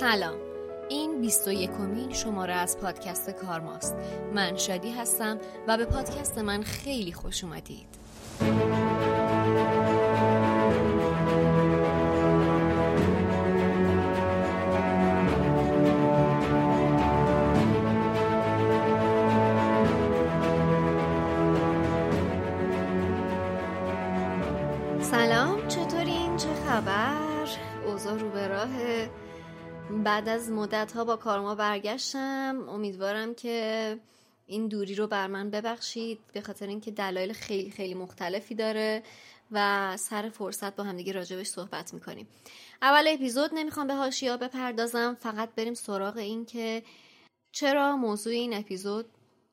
سلام. این 21 کمین شماره از پادکست کارماست من شادی هستم و به پادکست من خیلی خوش اومدید. مدت ها با کارما برگشتم. امیدوارم که این دوری رو بر من ببخشید به خاطر اینکه دلایل خیلی خیلی مختلفی داره و سر فرصت با همدیگه راجبش صحبت می‌کنیم. اول اپیزود نمی‌خوام به هاشیا بپردازم. فقط بریم سراغ این که چرا موضوع این اپیزود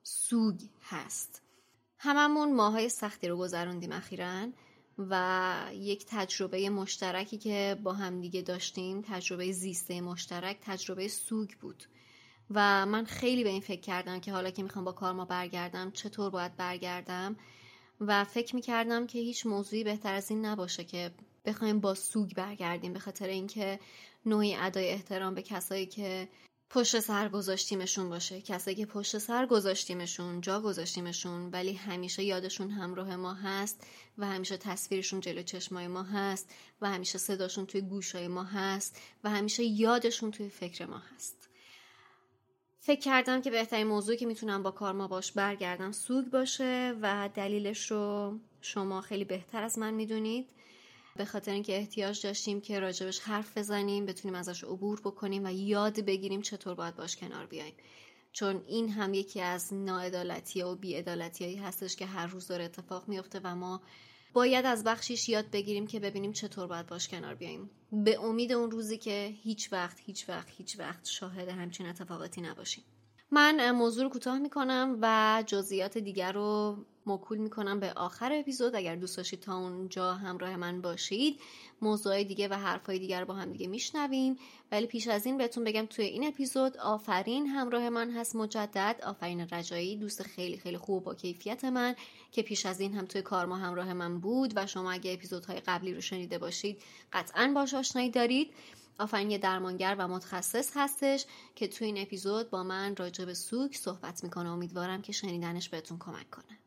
سوگ هست. هممون ماهای سختی رو گذروندیم اخیراً. و یک تجربه مشترکی که با هم دیگه داشتیم تجربه زیسته مشترک تجربه سوگ بود. و من خیلی به این فکر کردم که حالا که می‌خوام با کارما برگردم چطور باید برگردم؟ و فکر می‌کردم که هیچ موضوعی بهتر از این نباشه که بخوایم با سوگ برگردیم به خاطر اینکه نوعی ادای احترام به کسایی که پشت سر گذاشتیمشون باشه. کسایی که پشت سر گذاشتیمشون جا گذاشتیمشون ولی همیشه یادشون همراه ما هست و همیشه تصویرشون جلو چشمای ما هست و همیشه صداشون توی گوشای ما هست و همیشه یادشون توی فکر ما هست. فکر کردم که بهترین موضوعی که می‌تونم با کار ما باش برگردم سوگ باشه و دلیلش رو شما خیلی بهتر از من می‌دونید. به خاطر اینکه احتیاج داشتیم که راجبش حرف بزنیم بتونیم ازش عبور بکنیم و یاد بگیریم چطور باید باش کنار بیایم. چون این هم یکی از ناعدالتی و بیعدالتی هستش که هر روز داره اتفاق میفته و ما باید از بخشیش یاد بگیریم که ببینیم چطور باید باش کنار بیاییم. به امید اون روزی که هیچ وقت هیچ وقت هیچ وقت شاهد همچین اتفاقاتی نباشیم. من موضوع رو کوتاه می‌کنم و جزئیات دیگر رو موکول می‌کنم به آخر اپیزود. اگر دوست داشتید تا اونجا همراه من باشید موضوع دیگه و حرفای دیگر با هم دیگه میشنویم. ولی پیش از این بهتون بگم توی این اپیزود آفرین همراه من هست مجدد. آفرین رجایی دوست خیلی خیلی خوب با کیفیت من که پیش از این هم توی کار ما همراه من بود و شما اگه اپیزودهای قبلی رو شنیده باشید قطعا باش آشنایی دارید. آفرین یه درمانگر و متخصص هستش که توی این اپیزود با من راجع به سوک صحبت می‌کنه. امیدوارم که شنیدنش بهتون کمک کنه.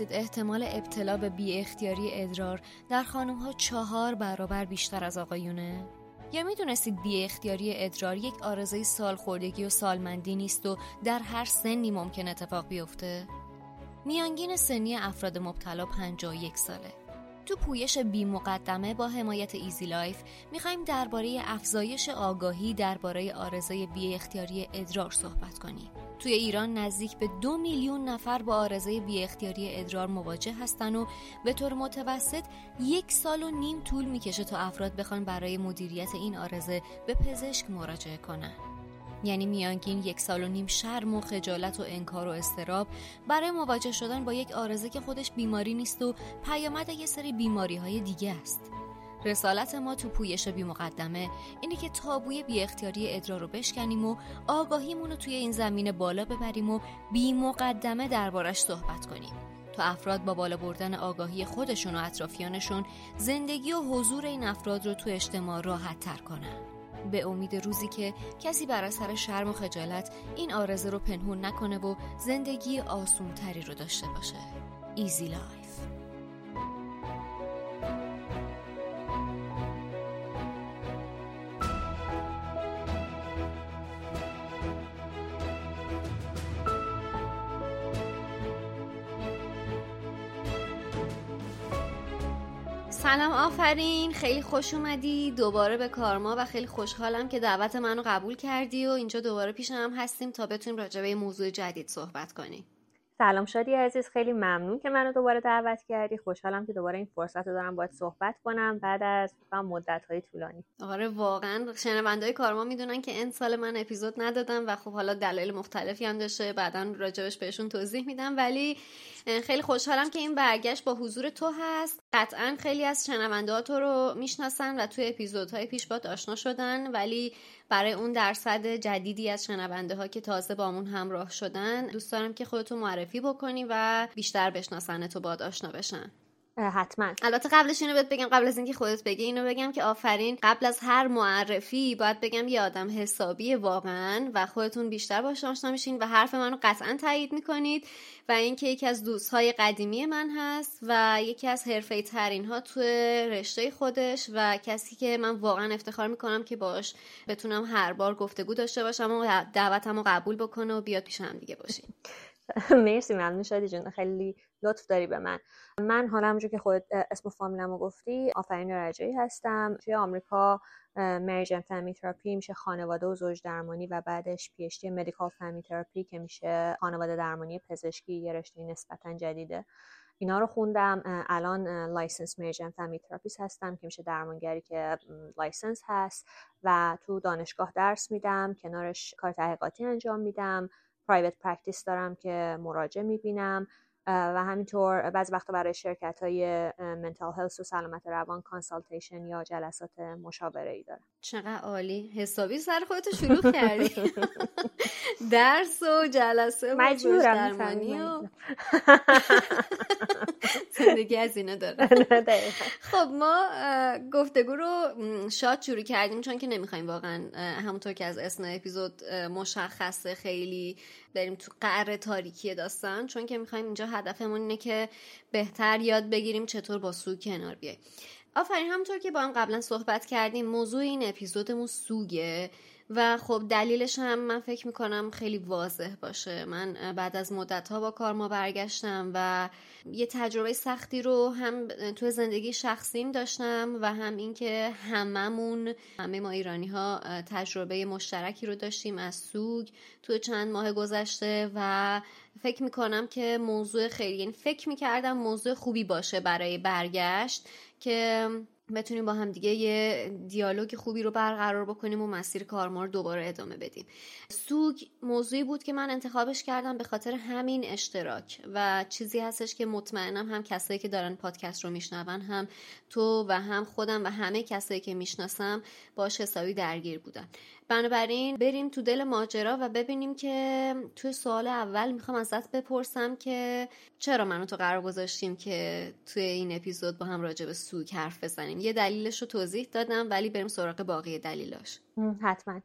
می‌دونستید احتمال ابتلا به بی اختیاری ادرار در خانم ها چهار برابر بیشتر از آقایونه؟ یا می‌دونستید بی اختیاری ادرار یک عارضه سالخوردگی و سالمندی نیست و در هر سنی ممکنه اتفاق بیفته؟ میانگین سنی افراد مبتلا 51 ساله. تو پویش بی مقدمه با حمایت ایزی لایف می‌خوایم درباره افزایش آگاهی درباره عارضه بی اختیاری ادرار صحبت کنیم. توی ایران نزدیک به دو میلیون نفر با آرزه بی اختیاری ادرار مواجه هستن و به طور متوسط یک سال و نیم طول می‌کشه تا افراد بخوان برای مدیریت این آرزه به پزشک مراجعه کنن. یعنی میانگین یک سال و نیم شرم و خجالت و انکار و استراب برای مواجه شدن با یک آرزه که خودش بیماری نیست و پیامد یه سری بیماری های دیگه است. رسالت ما تو پویش بی مقدمه اینه که تابوی بی اختیاری ادرار رو بشکنیم و آگاهیمون رو توی این زمینه بالا ببریم و بی مقدمه دربارش صحبت کنیم. تا افراد با بالا بردن آگاهی خودشون و اطرافیانشون زندگی و حضور این افراد رو تو اجتماع راحت تر کنن. به امید روزی که کسی بر اثر شرم و خجالت این عارضه رو پنهون نکنه و زندگی آسون تری رو داشته باشه. ایزی لایف. سلام آفرین. خیلی خوش اومدی. دوباره به کارما و خیلی خوشحالم که دعوت منو قبول کردی و اینجا دوباره پیش هم هستیم تا بتونیم راجع به موضوع جدید صحبت کنیم. سلام شادی عزیز. خیلی ممنون که منو دوباره دعوت کردی. خوشحالم که دوباره این فرصت رو دارم باید صحبت کنم. بعد از مدت های طولانی. آره واقعا شنوندهای کارما می‌دونن که این سال من اپیزود ندادم و خب حالا دلایل مختلفی هم داشته. بعدا راجبش بهشون توضیح میدم. ولی خیلی خوشحالم که این برگشت با حضور تو هست. قطعا خیلی از شنونده تو رو می‌شناسن و توی اپیزودهای پیش بات آشنا شدن ولی برای اون درصد جدیدی از شنونده ها که تازه با همون همراه شدن دوست دارم که خودتو معرفی بکنی و بیشتر بشناسن تو باد آشنا بشن. حتما. البته قبلش اینو بهت بگم قبل از اینکه خودت بگی اینو بگم که آفرین قبل از هر معرفی باید بگم یه آدم حسابی واقعا و خودتون بیشتر باش آشنا میشین و حرف منو قطعا تایید می‌کنید و اینکه یکی از دوستهای قدیمی من هست و یکی از حرفه ترین ها تو رشته خودش و کسی که من واقعا افتخار می‌کنم که باش بتونم هر بار گفتگو داشته باشم و دعوتمو قبول بکنه و بیاد پیش هم دیگه باشیم. مرسی ممنون. شدی جون خیلی لطف داری به من. من حالا همونجور که خود اسم فامیلمو گفتی آفرین رجایی هستم. توی آمریکا مریجن فامی تراپی میشه خانواده و زوج درمانی و بعدش پیشتی مدیکال فامی تراپی که میشه خانواده درمانی پزشکی یه رشته نسبتا جدیده. اینا رو خوندم. الان licensed marriage and family therapist هستم که میشه درمانگری که license هست. و تو دانشگاه درس میدم کنارش کار تحقیقاتی انجام میدم. private practice دارم که مراجع می‌بینم. و همینطور بعضی وقتا برای شرکت های mental health و سلامت روان consultation یا جلسات مشاوره ای دارم. چقدر عالی. حسابی سر خودتو شلوغ کردی. درس و جلسه و درمانی و زندگی از اینا داره. خب ما گفتگو رو شاد شروع کردیم چون که نمی‌خوایم واقعا همونطور که از اسم اپیزود مشخصه خیلی بریم تو قعر تاریکی داستان چون که می‌خوایم اینجا هدفمون اینه که بهتر یاد بگیریم چطور با سوگ کنار بیایم آفرین همونطور که با هم قبلا صحبت کردیم موضوع این اپیزودمون سوگه. و خب دلیلش هم من فکر می‌کنم خیلی واضح باشه. من بعد از مدت ها با کار ما برگشتم و یه تجربه سختی رو هم تو زندگی شخصیم داشتم و هم اینکه هممون همه ما ایرانی ها تجربه مشترکی رو داشتیم از سوگ تو چند ماه گذشته و فکر می‌کنم که موضوع خیلی یعنی فکر می‌کردم موضوع خوبی باشه برای برگشت که بتونیم با هم دیگه یه دیالوگ خوبی رو برقرار بکنیم و مسیر کار رو دوباره ادامه بدیم. سوگ موضوعی بود که من انتخابش کردم به خاطر همین اشتراک و چیزی هستش که مطمئنم هم کسایی که دارن پادکست رو میشنون هم تو و هم خودم و همه کسایی که می‌شناسم باش حسابی درگیر بودن. بنابراین بریم تو دل ماجرا و ببینیم که توی سوال اول می‌خوام ازت بپرسم که چرا منو تو قرار گذاشتیم که توی این اپیزود با هم راجع به سوگ حرف بزنیم؟ یه دلیلش رو توضیح دادم ولی بریم سراغ باقی دلیلاش. حتما.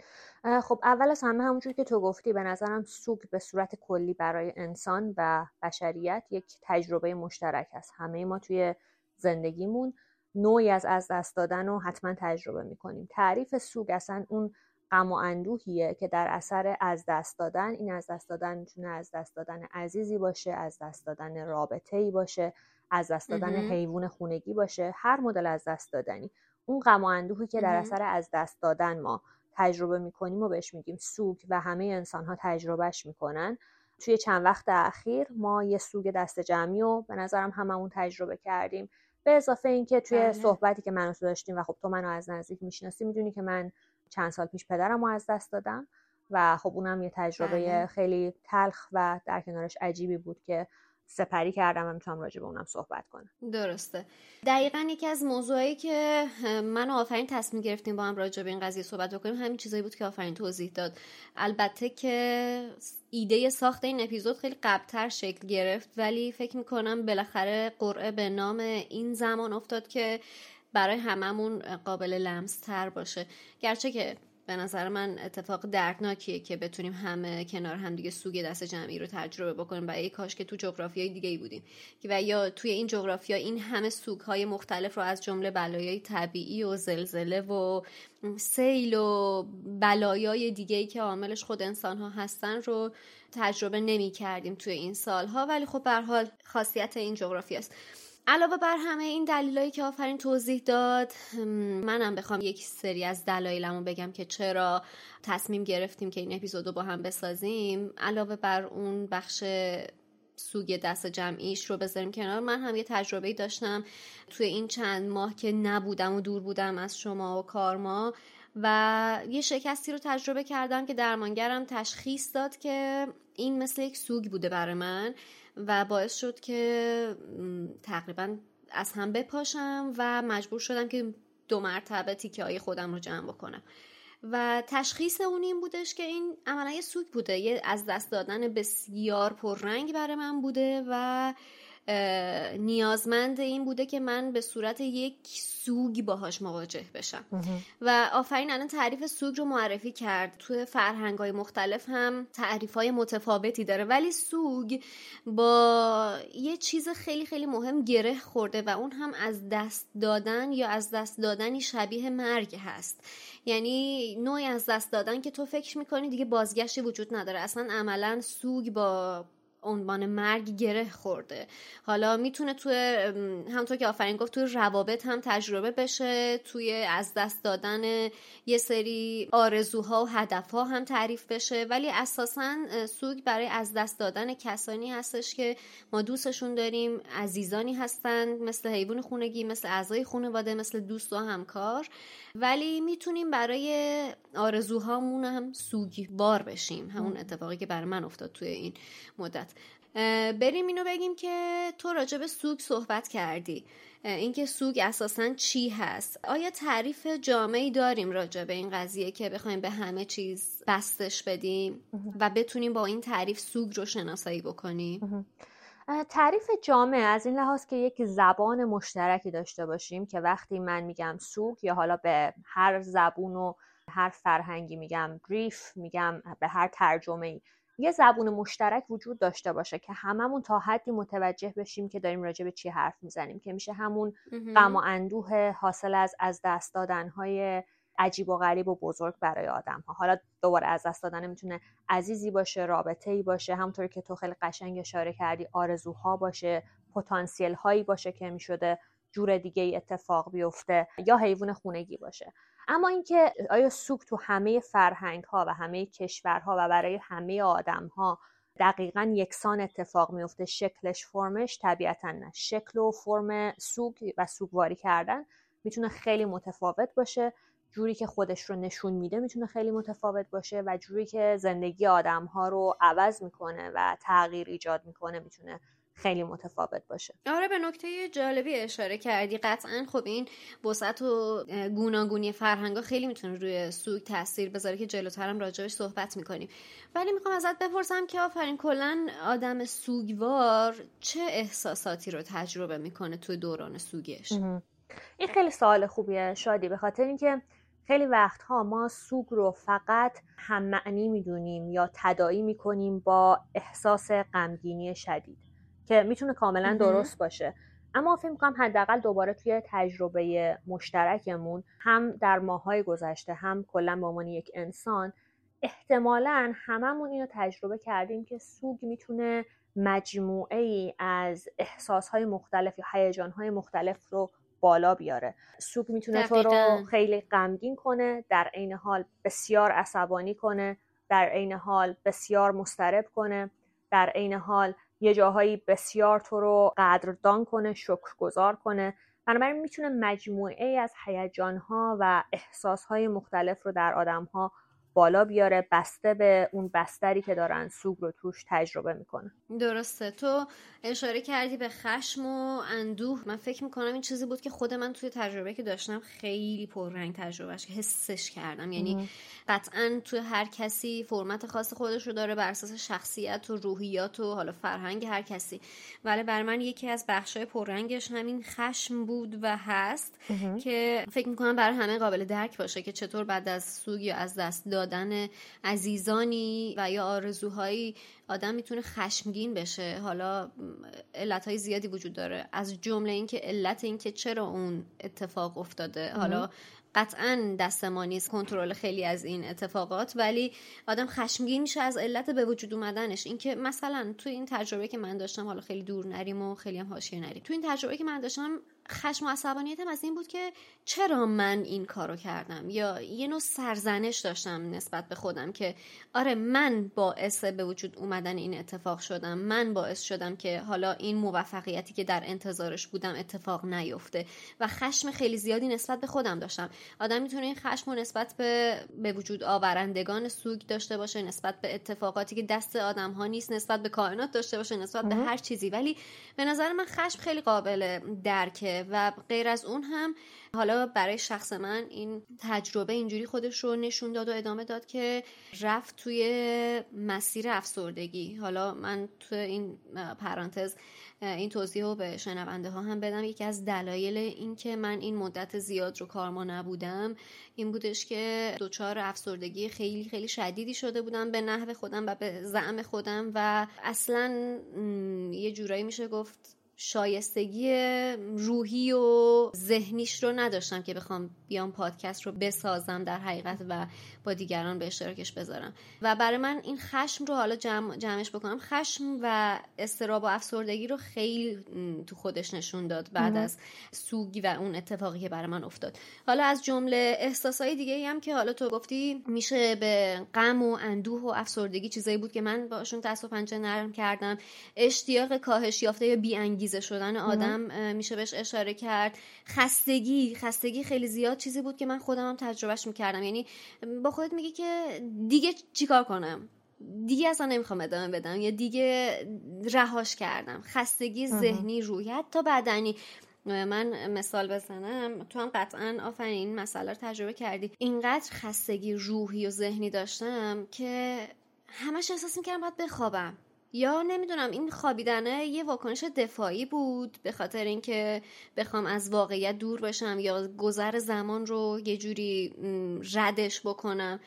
خب اول از همه همونجور که تو گفتی به نظرم سوگ به صورت کلی برای انسان و بشریت یک تجربه مشترک است. همه ما توی زندگیمون نوعی از از دست دادن رو حتما تجربه می‌کنیم. تعریف سوگ اصلا اون غم و اندوهیه که در اثر از دست دادن این از دست دادن می‌تونه از دست دادن عزیزی باشه از دست دادن رابطه ای باشه از دست دادن حیوان خونگی باشه هر مدل از دست دادنی. اون غم و اندوهی که در اثر از دست دادن ما تجربه می‌کنیم و بهش میگیم سوگ و همه انسان ها تجربهش می‌کنن. توی چند وقت اخیر ما یه سوگ دست جمعی و به نظرم هممون تجربه کردیم. به اضافه اینکه توی بله. صحبتی که من داشتیم و خب تو منو از نزدیک می‌شناسی می‌دونی که من چند سال پیش پدرم رو از دست دادم و خب اونم یه تجربه بله. خیلی تلخ و در کنارش عجیبی بود که سپری کردم و می‌تونم راجع به اونم صحبت کنم. درسته. دقیقا یکی از موضوعایی که من و آفرین تصمیم گرفتیم با هم راجع به این قضیه صحبت بکنیم همین چیزایی بود که آفرین توضیح داد. البته که ایده ساخت این اپیزود خیلی قبلتر شکل گرفت ولی فکر می‌کنم بالاخره قرعه به نام این زمان افتاد که برای هممون قابل لمس تر باشه. گرچه که به نظر من اتفاق دردناکیه که بتونیم همه کنار هم دیگه سوگ دست جمعی رو تجربه بکنیم و ای کاش که تو جغرافیای دیگه ای بودیم و یا توی این جغرافیا این همه سوگ های مختلف رو از جمله بلایای طبیعی و زلزله و سیل و بلایای دیگه ای که عاملش خود انسان ها هستن رو تجربه نمی کردیم توی این سالها. ولی خب به حال خاصیت این جغرافی است علاوه بر همه این دلایلی که آفرین توضیح داد منم بخوام یک سری از دلایلمو بگم که چرا تصمیم گرفتیم که این اپیزود رو با هم بسازیم. علاوه بر اون بخش سوگ دست جمعیش رو بذاریم کنار. من هم یه تجربه داشتم توی این چند ماه که نبودم و دور بودم از شما و کارما و یه شکستی رو تجربه کردم که درمانگرم تشخیص داد که این مثل یک سوگ بوده برای من. و باعث شد که تقریبا از هم بپاشم و مجبور شدم که دو مرتبه تیکه های خودم رو جمع بکنم. و تشخیص اون این بودش که این عملا یه بوده. یه از دست دادن بسیار پررنگ برای من بوده و نیازمند این بوده که من به صورت یک سوگ باهاش مواجه بشم. و آفرین الان تعریف سوگ رو معرفی کرد. توی فرهنگ های مختلف هم تعریف های متفاوتی داره. ولی سوگ با یه چیز خیلی خیلی مهم گره خورده و اون هم از دست دادن یا از دست دادنی شبیه مرگ هست. یعنی نوعی از دست دادن که تو فکر می‌کنی دیگه بازگشتی وجود نداره. اصلا عملا سوگ با عنوان مرگ گره خورده. حالا می‌تونه توی همونطور که آفرین گفت توی روابط هم تجربه بشه توی از دست دادن یه سری آرزوها و هدفها هم تعریف بشه. ولی اساسا سوگ برای از دست دادن کسانی هستش که ما دوستشون داریم عزیزانی هستن مثل حیوان خونگی مثل اعضای خانواده مثل دوست و همکار. ولی می‌تونیم برای آرزوهامون هم سوگوار بشیم همون اتفاقی که برای من افتاد توی این مدت. بریم اینو بگیم که تو راجع به سوگ صحبت کردی. اینکه سوگ اساسا چی هست؟ آیا تعریف جامعی داریم راجع به این قضیه که بخوایم به همه چیز بستش بدیم و بتونیم با این تعریف سوگ رو شناسایی بکنیم؟ تعریف جامعه از این لحاظ که یک زبان مشترکی داشته باشیم که وقتی من میگم سوگ یا حالا به هر زبون و هر فرهنگی میگم گریف میگم به هر ترجمه ای یه زبون مشترک وجود داشته باشه که هممون تا حدی متوجه بشیم که داریم راجع به چی حرف می‌زنیم که میشه همون غم و اندوه حاصل از از دست دادنهای عجیب و غریب و بزرگ برای آدم ها حالا دوباره از دست دادن می‌تونه عزیزی باشه رابطه ای باشه همونطوری که تو خیلی قشنگ اشاره کردی آرزوها باشه پتانسیل هایی باشه که می‌شده جور دیگه ای اتفاق بیفته یا حیوان خونگی باشه. اما اینکه آیا سوک تو همه فرهنگ ها و همه کشورها و برای همه آدم ها دقیقا یکسان اتفاق میفته شکلش فرمش؟ طبیعتا نه. شکل و فرم سوگ و سوگواری کردن می‌تونه خیلی متفاوت باشه. جوری که خودش رو نشون میده می‌تونه خیلی متفاوت باشه و جوری که زندگی آدم ها رو عوض می‌کنه و تغییر ایجاد می‌کنه می‌تونه خیلی متفاوت باشه. آره به نکته جالبی اشاره کردی. قطعا خب این وسعت و گوناگونی فرهنگا خیلی می‌تونه روی سوگ تاثیر بذاره که جلوترم راجعش صحبت می‌کنیم. ولی می‌خوام ازت بپرسم که آفرین کلا آدم سوگوار چه احساساتی رو تجربه می‌کنه توی دوران سوگش؟ این خیلی سوال خوبیه شادی به خاطر اینکه خیلی وقتها ما سوگ رو فقط هم معنی می‌دونیم یا تدایی می‌کنیم با احساس غمگینی شدید که می‌تونه کاملا درست باشه. اما فکر می‌کنم حداقل دوباره توی تجربه مشترکمون هم در ماهای گذشته هم کلا به عنوان یک انسان احتمالا هممون اینو تجربه کردیم که سوگ می‌تونه مجموعه ای از احساسهای مختلف یا هیجانهای مختلف رو بالا بیاره. سوگ می‌تونه تو رو خیلی غمگین کنه در عین حال بسیار عصبانی کنه در عین حال بسیار مسترب کنه در عین حال یه جاهایی بسیار تو رو قدردان کنه شکرگزار کنه. بنابراین می‌تونه مجموعه ای از هیجانها و احساسهای مختلف رو در آدمها بالا بیاره بسته به اون بستری که دارن سوگ رو توش تجربه می‌کنه درسته. تو اشاره کردی به خشم و اندوه. من فکر می‌کنم این چیزی بود که خود من توی تجربه که داشتم خیلی پررنگ تجربهش حسش کردم. یعنی قطعا توی هر کسی فرمت خاص خودش رو داره بر اساس شخصیت و روحیات و حالا فرهنگ هر کسی. ولی بر من یکی از بخشای پررنگش همین خشم بود و هست که فکر می‌کنم برای همه قابل درک باشه که چطور بعد از سوگ یا از دست دادن عزیزانی و یا آرزوهایی آدم می‌تونه خشمگین بشه. حالا علت های زیادی وجود داره. از جمله اینکه علت اینکه چرا اون اتفاق افتاده. حالا قطعا دست ما نیست کنترل خیلی از این اتفاقات ولی آدم خشمگین میشه از علت به وجود اومدنش. اینکه مثلا تو این تجربه که من داشتم حالا خیلی دور نریم و خیلی هم حاشیه نریم. تو این تجربه که من داشتم خشم و عصبانیتم از این بود که چرا من این کارو کردم؟ یا یه نوع سرزنش داشتم نسبت به خودم که آره من باعث به وجود اومدن این اتفاق شدم. من باعث شدم که حالا این موفقیتی که در انتظارش بودم اتفاق نیفته و خشم خیلی زیادی نسبت به خودم داشتم. آدم می‌تونه این خشم و نسبت به به وجود آورندگان سوگ داشته باشه نسبت به اتفاقاتی که دست آدم ها نیست نسبت به کائنات داشته باشه نسبت به هر چیزی. ولی به نظر من خشم خیلی قابل و غیر از اون هم حالا برای شخص من این تجربه اینجوری خودش رو نشون داد و ادامه داد که رفت توی مسیر افسردگی. حالا من توی این پرانتز این توضیح رو به شنونده ها هم بدم. یکی از دلایل این که من این مدت زیاد رو کارما نبودم این بودش که دچار افسردگی خیلی خیلی شدیدی شده بودم به نحو خودم و به زعم خودم و اصلا یه جورایی میشه گفت شایستگی روحی و ذهنیش رو نداشتم که بخوام بیام پادکست رو بسازم در حقیقت و با دیگران به اشتراکش بذارم. و برای من این خشم رو حالا جمع جمعش بکنم. خشم و استراب و افسردگی رو خیلی تو خودش نشون داد بعد از سوگی و اون اتفاقی که برای من افتاد. حالا از جمله احساسای دیگه هم که حالا تو گفتی میشه به غم و اندوه و افسردگی چیزایی بود که من باشون دست و پنجه نرم کردم. اشتیاق کاهش یافته یا بی انگیزه شدن آدم میشه بهش اشاره کرد. خستگی خستگی خیلی زیاد چیزی بود که من خودم هم تجربهش می‌کردم. یعنی با خودت میگی که دیگه چیکار کنم؟ دیگه اصلا نمی‌خوام ادامه بدم یا دیگه رهاش کردم؟ خستگی ذهنی روحی حتی بدنی. من مثال بزنم. تو هم قطعا آفرین این مسئله رو تجربه کردی. اینقدر خستگی روحی و ذهنی داشتم که همش احساس می‌کردم باید بخوابم. یا نمی‌دونم این خوابیدنه یه واکنش دفاعی بود به خاطر اینکه بخوام از واقعیت دور بشم یا گذر زمان رو یه جوری ردش بکنم.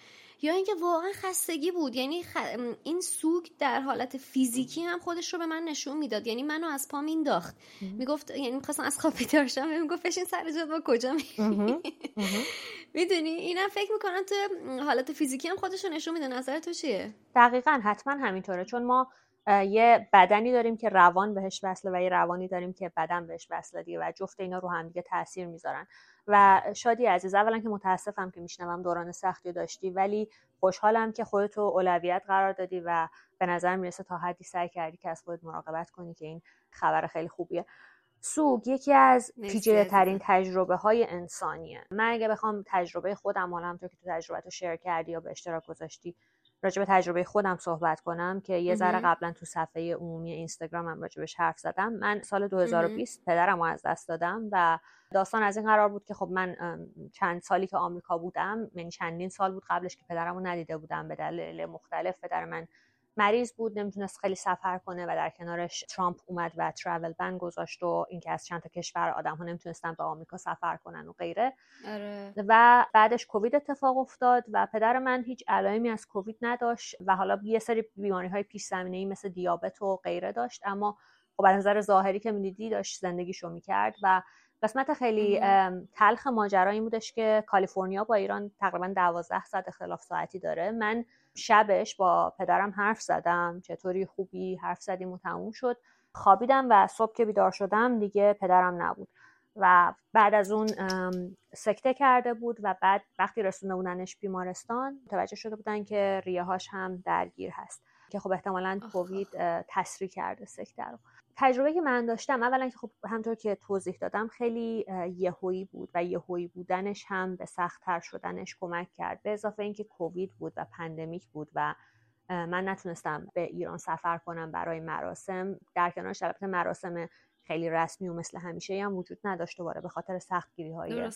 یا اینکه واقعا خستگی بود. یعنی این سوگ در حالت فیزیکی هم خودش رو به من نشون می‌داد. یعنی منو از پا مینداخت. می‌گفت یعنی می‌خواستم از خواب بیدار شم. می‌گفت بشین سر جات با کجا می‌دونی؟ اینم فکر می‌کنم تو حالت فیزیکی هم خودش رو نشون میده. نظر تو چیه؟ دقیقا حتما همینطوره. چون ما یه بدنی داریم که روان بهش وصله و یه روانی داریم که بدن بهش وصله دیگه و جفت اینا رو هم دیگه تاثیر می‌ذارن. و شادی عزیز اولا که متاسفم که میشنوم دوران سختی داشتی ولی خوشحالم که خودتو اولویت قرار دادی و به نظر می‌رسه تا حدی سعی کردی که از خودت مراقبت کنی که این خبر خیلی خوبیه. سوگ یکی از پیچیده ترین تجربه های انسانیه. من اگه بخوام تجربه خودم حالا همطور که تو تجربه رو شیر کردی یا به اشتراک گذاشتی راجع به تجربه خودم صحبت کنم که یه ذره قبلا تو صفحه عمومی اینستاگرامم راجبش حرف زدم. من سال 2020 پدرم رو از دست دادم و داستان از این قرار بود که خب من چند سالی که آمریکا بودم من چندین سال بود قبلش که پدرم رو ندیده بودم به دلیل مختلف پدر من مریض بود نمی‌تونست خیلی سفر کنه و در کنارش ترامپ اومد و ترافل بن گذاشت و اینکه از چند تا کشور آدم ها نمی‌تونستن به آمریکا سفر کنن و غیره آره. و بعدش کووید اتفاق افتاد و پدر من هیچ علائمی از کووید نداشت و حالا یه سری بیماری های پیش زمینه ای مثل دیابت و غیره داشت اما خب از نظر ظاهری که می‌دیدی داشت زندگیشو می‌کرد و قسمت خیلی تلخ ماجرا این بودش که کالیفرنیا با ایران تقریبا 12 ساعت اختلاف ساعتی داره. من شبش با پدرم حرف زدم. چطوری خوبی؟ حرف زدیم و تموم شد. خوابیدم و صبح که بیدار شدم دیگه پدرم نبود. و بعد از اون سکته کرده بود و بعد وقتی رسونده بودنش بیمارستان متوجه شده بودن که ریه هاش هم درگیر هست. که خب احتمالا کووید تسریع کرده سکته رو. تجربه که من داشتم اولا که خب همطور که توضیح دادم خیلی یهویی بود و یهویی بودنش هم به سختتر شدنش کمک کرد. به اضافه اینکه کووید بود و پندمیک بود و من نتونستم به ایران سفر کنم برای مراسم. در کنارش البته مراسم خیلی رسمی و مثل همیشه هم وجود نداشت دوباره به خاطر سختگیری های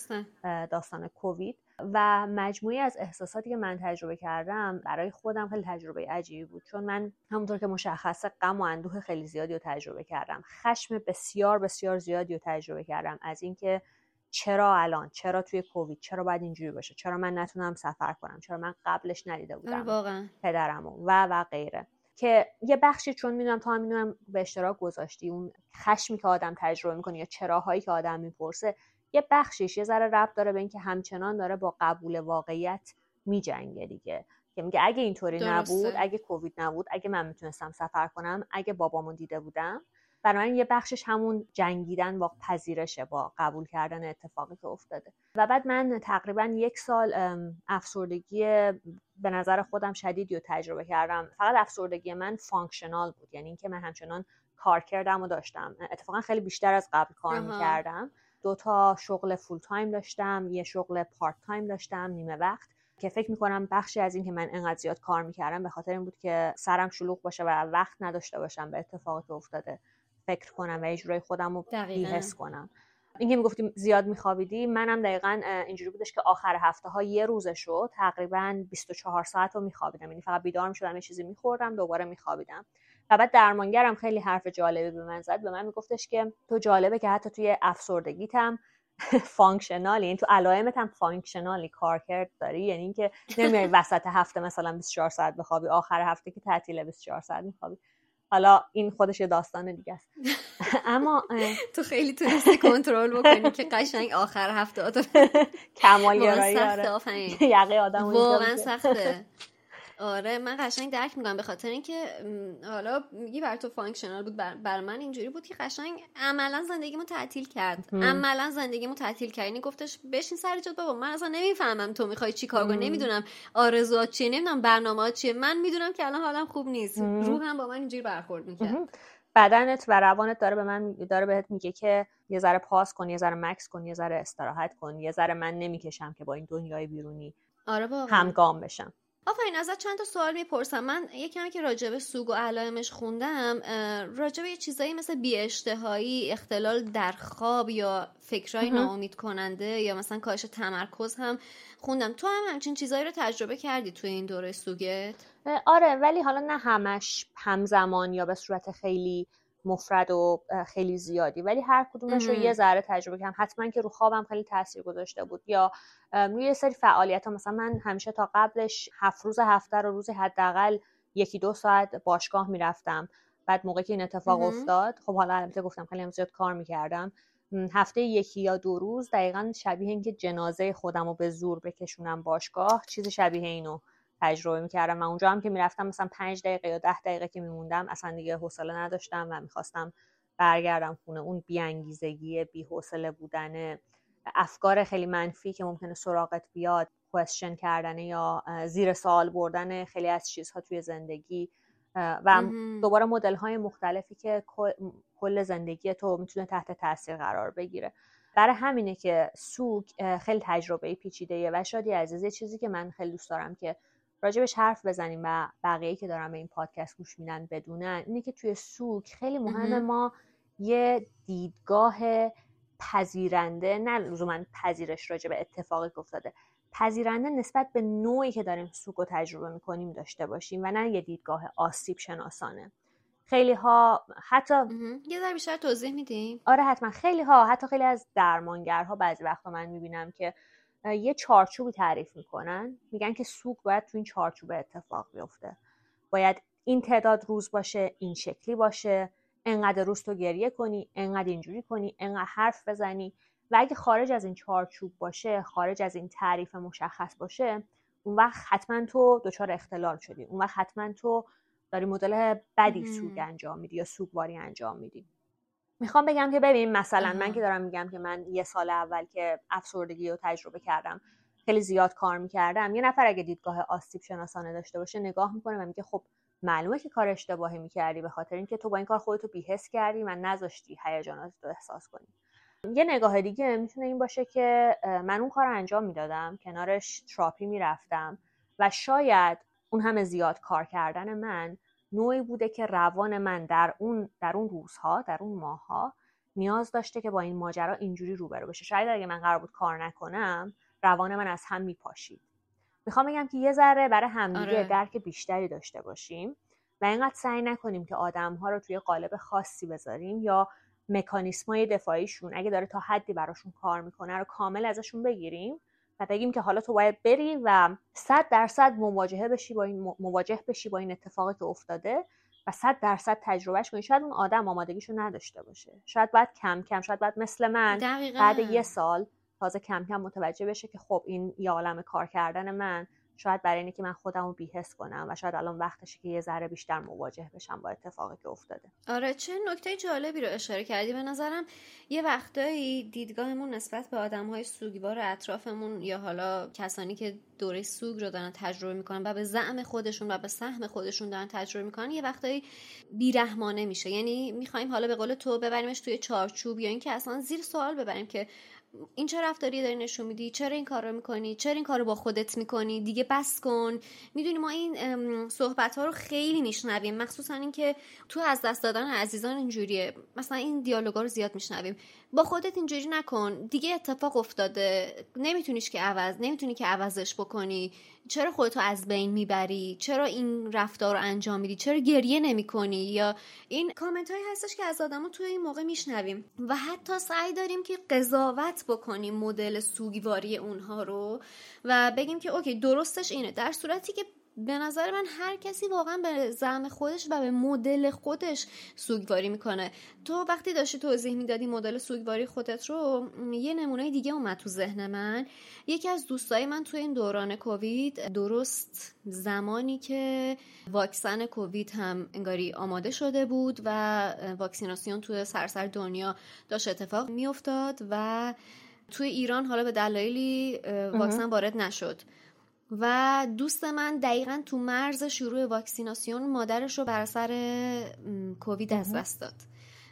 داستان کووید. و مجموعی از احساساتی که من تجربه کردم برای خودم خیلی تجربه عجیبی بود. چون من همونطور که مشخصه غم و اندوه خیلی زیادی رو تجربه کردم. خشم بسیار بسیار زیادی رو تجربه کردم. از اینکه چرا الان؟ چرا توی کووید؟ چرا باید اینجوری باشه؟ چرا من نتونم سفر کنم؟ چرا من قبلش ندیده آره، بودم واقعا. پدرمو و و غیره. که یه بخشی چون می‌دونم تا هم به اشتراک گذاشتی. اون خشمی که آدم تجربه می‌کنه یا چراهایی که آدم می‌پرسه یه بخشیش یه ذره ربط داره به اینکه همچنان داره با قبول واقعیت میجنگه دیگه. که میگه اگه اینطوری نبود اگه کووید نبود اگه من می‌تونستم سفر کنم اگه بابامو دیده بودم. برای من یه بخشش همون جنگیدن با پذیرشه با قبول کردن اتفاقی که افتاده. و بعد من تقریبا یک سال افسردگی به نظر خودم شدیدی رو تجربه کردم. فقط افسردگی من functional بود. یعنی اینکه من همچنان کار کردم و داشتم. اتفاقا خیلی بیشتر از قبل کار می‌کردم. دو تا شغل full time داشتم یه شغل part time داشتم نیمه وقت که فکر می‌کنم بخشی از این که من انقدر زیاد کار می‌کردم به خاطر این بود که سرم شلوغ باشه و وقت نداشته باشم به اتفاقات افتاده. فکر کنم و یه جورایی خودم رو بیحس کنم. اینکه می‌گفتیم زیاد میخوابیدی منم دقیقا اینجوری بودش که آخر هفته ها یه روزه شو تقریبا 24 ساعت رو میخوابیدم. یعنی فقط بیدار می‌شدم یه چیزی میخوردم دوباره میخوابیدم. و بعد درمانگرم خیلی حرف جالبی به من زد. به من میگفتش که تو جالبه که حتی توی افسردگیتم functional ی یعنی تو علائمت هم functional ی کارکرد داری. یعنی اینکه نمیای وسط هفته مثلا 24 ساعت بخوابی آخر هفته که تعطیله 24 ساعت میخوابی. حالا این خودش یه داستان دیگه است. اما تو خیلی تونستی کنترل بکنی که قشنگ آخر هفته آتا کمال گرایی یقه آدم واقعا سخته. آره من قشنگ درک می‌کنم به خاطر اینکه حالا میگی برا تو functional بود برا, برا من اینجوری بود که قشنگ عملا زندگیمو تعطیل کرد. عملا زندگیمو تعطیل کرد. یعنی گفتش بشین سر جات بابا من اصلا نمی‌فهمم تو می‌خوای چی کار کنی نمی‌دونم آرزوات چیه نمی‌دونم برنامه چیه. من می‌دونم که الان حالم خوب نیست. روحم با من اینجوری برخورد می‌کرد. بدنت و روانت داره به من داره بهت میگه که یه ذره پاس کن یه ذره مکس کن یه ذره استراحت کن. یه ذره من نمی‌کشم که با این دنیای بیرونی آره. همگام بشم. آفرین ازت چند تا سوال می‌پرسم. من یه کمی که راجب سوگ و علائمش خوندم راجب یه چیزایی مثل بیاشتهایی اختلال در خواب یا فکرهای ناامید کننده یا مثلا کاهش تمرکز هم خوندم. تو هم همچین چیزایی رو تجربه کردی توی این دوره سوگت؟ آره ولی حالا نه همش همزمان یا به صورت خیلی مفرد و خیلی زیادی. ولی هر کدومش رو یه ذره تجربه کردم. حتما که رو خوابم خیلی تاثیر گذاشته بود. یا روی یه سری فعالیت ها مثلا من همیشه تا قبلش هفت روز هفته رو روزی حداقل یکی دو ساعت باشگاه می‌رفتم. بعد موقعی که این اتفاق افتاد خب حالا البته گفتم خیلی زیاد کار می‌کردم. هفته یکی یا دو روز دقیقا شبیه اینکه جنازه خودم رو به زور بکشونم باشگاه چیز شبیه اینو. تجربه می‌کردم و اونجا هم که می‌رفتم مثلا پنج دقیقه یا ده دقیقه که میموندم اصلا دیگه حوصله نداشتم و می‌خواستم برگردم خونه. اون بیانگیزگی بیحوصله بودن افکار خیلی منفی که ممکنه سراغت بیاد کوشن کردن یا زیر سوال بردن خیلی از چیزها توی زندگی و دوباره مدل های مختلفی که کل زندگی تو می‌تونه تحت تاثیر قرار بگیره. برای همینه که سوگ خیلی تجربه پیچیده و شادی عزیز چیزی که من خیلی دوست دارم که راجبش حرف بزنیم و بقیه که دارم به این پادکست گوش میدن بدونن اینه که توی سوگ خیلی مهمه ما یه دیدگاه پذیرنده نه لزوما پذیرش راجع به اتفاقی که افتاده پذیرنده نسبت به نوعی که داریم سوگ و تجربه می‌کنیم داشته باشیم و نه یه دیدگاه آسیب شناسانه. خیلی ها حتی یه ذره بیشتر توضیح میدیم؟ آره حتما. خیلی ها حتی خیلی از درمانگرها بعضی وقتا من می‌بینم که یه چارچوبی تعریف می‌کنن. میگن که سوگ باید تو این چارچوب اتفاق بیفته. باید این تعداد روز باشه این شکلی باشه. انقدر روز تو گریه کنی انقدر اینجوری کنی انقدر حرف بزنی. و اگه خارج از این چارچوب باشه خارج از این تعریف مشخص باشه اون وقت حتما تو دچار اختلال شدی. اون وقت حتما تو داری مدل بدی سوگ انجام میدی یا سوگواری انجام میدی. می‌خوام بگم که ببین مثلا من که دارم میگم که من یه سال اول که افسردگی رو تجربه کردم خیلی زیاد کار می‌کردم یه نفر اگه دیدگاه آسیب شناسانه داشته باشه نگاه می‌کنه و میگه خب معلومه که کار اشتباهی می‌کردی به خاطر اینکه تو با این کار خودتو بیهس کردی و نذاشتی هیجانات رو احساس کنی. یه نگاه دیگه می‌تونه این باشه که من اون کار انجام می‌دادم کنارش تراپی می‌رفتم و شاید اون همه زیاد کار کردن من نوعی بوده که روان من در اون در اون روزها در اون ماهها نیاز داشته که با این ماجرا اینجوری روبرو بشه. شاید اگه من قرار بود کار نکنم روان من از هم میپاشید. می‌خوام بگم که یه ذره برای همدیگه آره. درک بیشتری داشته باشیم و اینقدر سعی نکنیم که آدم ها رو توی قالب خاصی بذاریم یا مکانیسم های دفاعیشون اگه داره تا حدی براشون کار می‌کنه رو کامل ازشون بگیریم. و بگیم که حالا تو باید بری و صد درصد مواجهه بشی با این مواجه بشی با این اتفاقی که افتاده و صد درصد تجربهش کنی شاید اون آدم آمادگیشو نداشته باشه شاید باید کم کم شاید باید مثل من دقیقا. بعد یه سال تازه کم کم متوجه بشه که خب این یه عالم کار کردن من شاید برای اینکه من خودم رو بیهس کنم و شاید الان وقتشه که یه ذره بیشتر مواجه بشم با اتفاقی که افتاده. آره چه نکته جالبی رو اشاره کردی. به نظرم یه وقتایی دیدگاهمون نسبت به آدم های سوگوار اطرافمون یا حالا کسانی که دوره سوگ رو دارن تجربه می‌کنن و به زعم خودشون و به سهم خودشون دارن تجربه می‌کنن یه وقتایی بیرحمانه میشه. یعنی می‌خوایم حالا به قول تو ببریمش توی چارچوب یا اینکه اصلا زیر سوال ببریم که این چه رفتاری داری نشون میدی؟ چرا این کار رو می‌کنی؟ چرا این کار رو با خودت می‌کنی؟ دیگه بس کن. می‌دونی ما این صحبت ها رو خیلی میشنویم. مخصوصا اینکه تو از دست دادن عزیزان اینجوریه. مثلا این دیالوگا رو زیاد میشنویم. با خودت اینجوری نکن. دیگه اتفاق افتاده. نمیتونیش که عوض نمی‌تونی که عوضش بکنی. چرا خودتو از بین می‌بری؟ چرا این رفتار رو انجام میدی؟ چرا گریه نمی‌کنی؟ یا این کامنت هایی هستش که از آدما توی این موقع میشنویم. و حتی سعی داریم که قضاوت بکنیم مدل سوگواری اونها رو و بگیم که اوکی درستش اینه. در صورتی که به نظر من هر کسی واقعا به زعم خودش و به مدل خودش سوگواری می‌کنه. تو وقتی داشتی توضیح می‌دادی مدل سوگواری خودت رو یه نمونه دیگه اومد تو ذهن من. یکی از دوستای من تو این دوران کووید درست زمانی که واکسن کووید هم انگاری آماده شده بود و واکسیناسیون تو سرسر دنیا داشت اتفاق میافتاد و توی ایران حالا به دلایلی واکسن وارد نشد. و دوست من دقیقا تو مرز شروع واکسیناسیون مادرش رو بر اثر کووید از دست داد.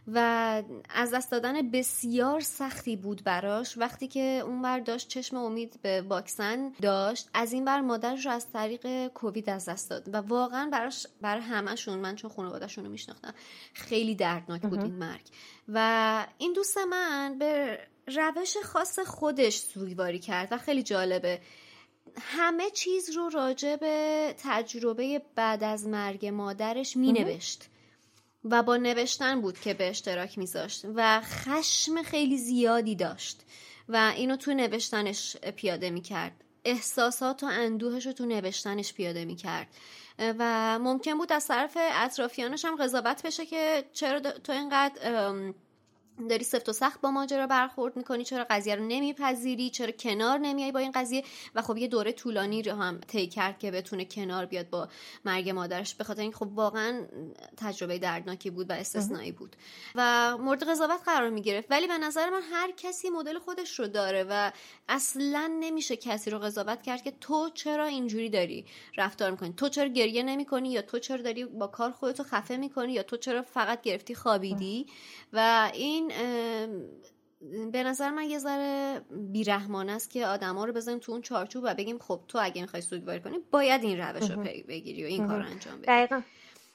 و از دست دادن بسیار سختی بود براش. وقتی که اون بر داشت چشم امید به واکسن داشت از این بر مادرش رو از طریق کووید از دست داد. و واقعا براش برای همشون من چون خانوادهشون رو میشناختم خیلی دردناک بود این مرگ. و این دوست من به روش خاص خودش سوگواری کرد و خیلی جالبه. همه چیز رو راجع به تجربه بعد از مرگ مادرش می نوشت و با نوشتن بود که به اشتراک میذاشت و خشم خیلی زیادی داشت و اینو تو نوشتنش پیاده می‌کرد. احساسات و اندوهش رو تو نوشتنش پیاده می‌کرد. و ممکن بود از طرف اطرافیانش هم قضاوت بشه که چرا تو اینقدر داری سفت و سخت با ماجرا برخورد می‌کنی چرا قضیه رو نمیپذیری؟ چرا کنار نمیای با این قضیه؟ و خب یه دوره طولانی رو هم طی کرد که بتونه کنار بیاد با مرگ مادرش. به خاطر اینکه خب واقعا تجربه دردناکی بود و استثنایی بود. و مورد قضاوت قرار می‌گرفت. ولی به نظر من هر کسی مدل خودش رو داره و اصلا نمیشه کسی رو قضاوت کرد که تو چرا اینجوری داری رفتار می‌کنی؟ تو چرا گریه نمی‌کنی؟ یا تو چرا داری با کار خودتو خفه می‌کنی؟ یا تو چرا فقط گرفتی خوابیدی؟ و این به نظر من یه ذره بیرحمان است که آدما رو بزنیم تو اون چارچوب و بگیم خب تو اگه می‌خوای سوگواری کنی باید این روش رو بگیری و این کار انجام بدی. دقیقا.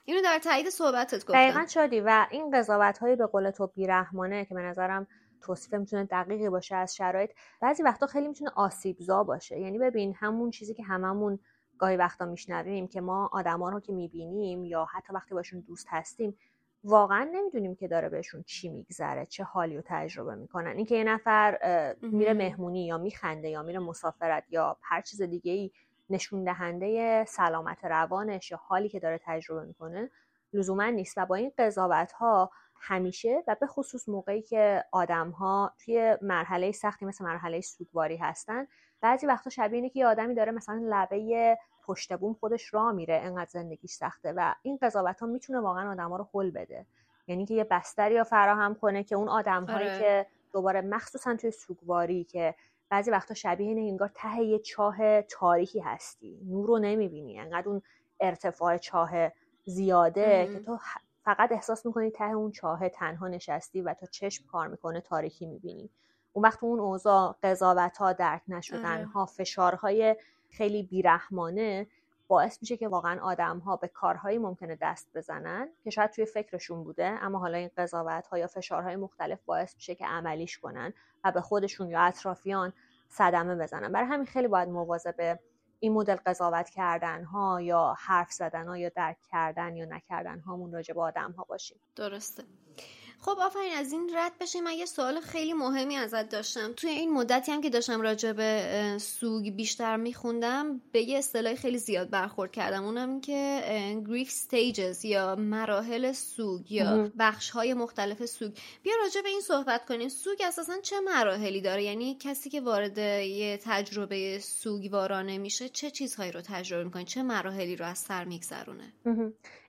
اینو در تایید صحبتت گفتم. دقیقا شدی و این قضاوت هایی به قول تو بیرحمانه که به نظرم توصیف می‌تونه دقیقی باشه از شرایط بعضی وقتا خیلی می‌تونه آسیبزا باشه. یعنی ببین همون چیزی که هممون گاهی وقتا میشنویم که ما آدما رو که می‌بینیم یا حتی وقتی باشون دوست هستیم واقعا نمی‌دونیم که داره بهشون چی میگذره چه حالی رو تجربه می‌کنن. اینکه یه نفر میره مهمونی یا میخنده یا میره مسافرت یا هر چیز دیگه ای نشون دهنده سلامت روانش یا حالی که داره تجربه می‌کنه لزوما نیست. و با این قضاوت ها همیشه و به خصوص موقعی که آدم ها توی مرحله سختی مثل مرحله سوگواری هستن بعضی وقتا شبیه اینه که یه آدمی داره مثلا لبه پشت بوم خودش را میره انقدر زندگیش سخته و این قضاوت ها می‌تونه واقعا آدما رو حل بده. یعنی که یه بستری رو فراهم کنه که اون آدم هایی آره. که دوباره مخصوصا توی سوگواری که بعضی وقتا شبیه اینه انگار ته یه چاه تاریکی هستی. نور رو نمی‌بینی. انقدر اون ارتفاع چاه زیاده که تو فقط احساس می‌کنی ته اون چاه تنها نشستی و تا چشم کار می‌کنه تاریکی می‌بینی. اون وقت اون اوضاع قضاوت ها درک نشدن. ها فشارهای خیلی بیرحمانه باعث میشه که واقعا آدم ها به کارهایی ممکنه دست بزنن که شاید توی فکرشون بوده اما حالا این قضاوت ها یا فشارهای مختلف باعث میشه که عملیش کنن و به خودشون یا اطرافیان صدمه بزنن. برای همین خیلی باید مواظب این مدل قضاوت کردن ها یا حرف زدن ها یا درک کردن یا نکردن هامون راجع به آدم ها باشیم. درسته. خب آفرین از این رد بشیم من یه سوال خیلی مهمی ازت داشتم. توی این مدتی هم که داشتم راجع به سوگ بیشتر میخوندم به یه اصطلاح خیلی زیاد برخورد کردم. اونم که گریف ستیجز یا مراحل سوگ یا بخش های مختلف سوگ. بیا راجع به این صحبت کنیم. سوگ اساسا چه مراحلی داره؟ یعنی کسی که وارد یه تجربه سوگوارانه میشه چه چیزهایی رو تجربه می‌کنه؟ چه مراحلی رو از سر میگذرونه؟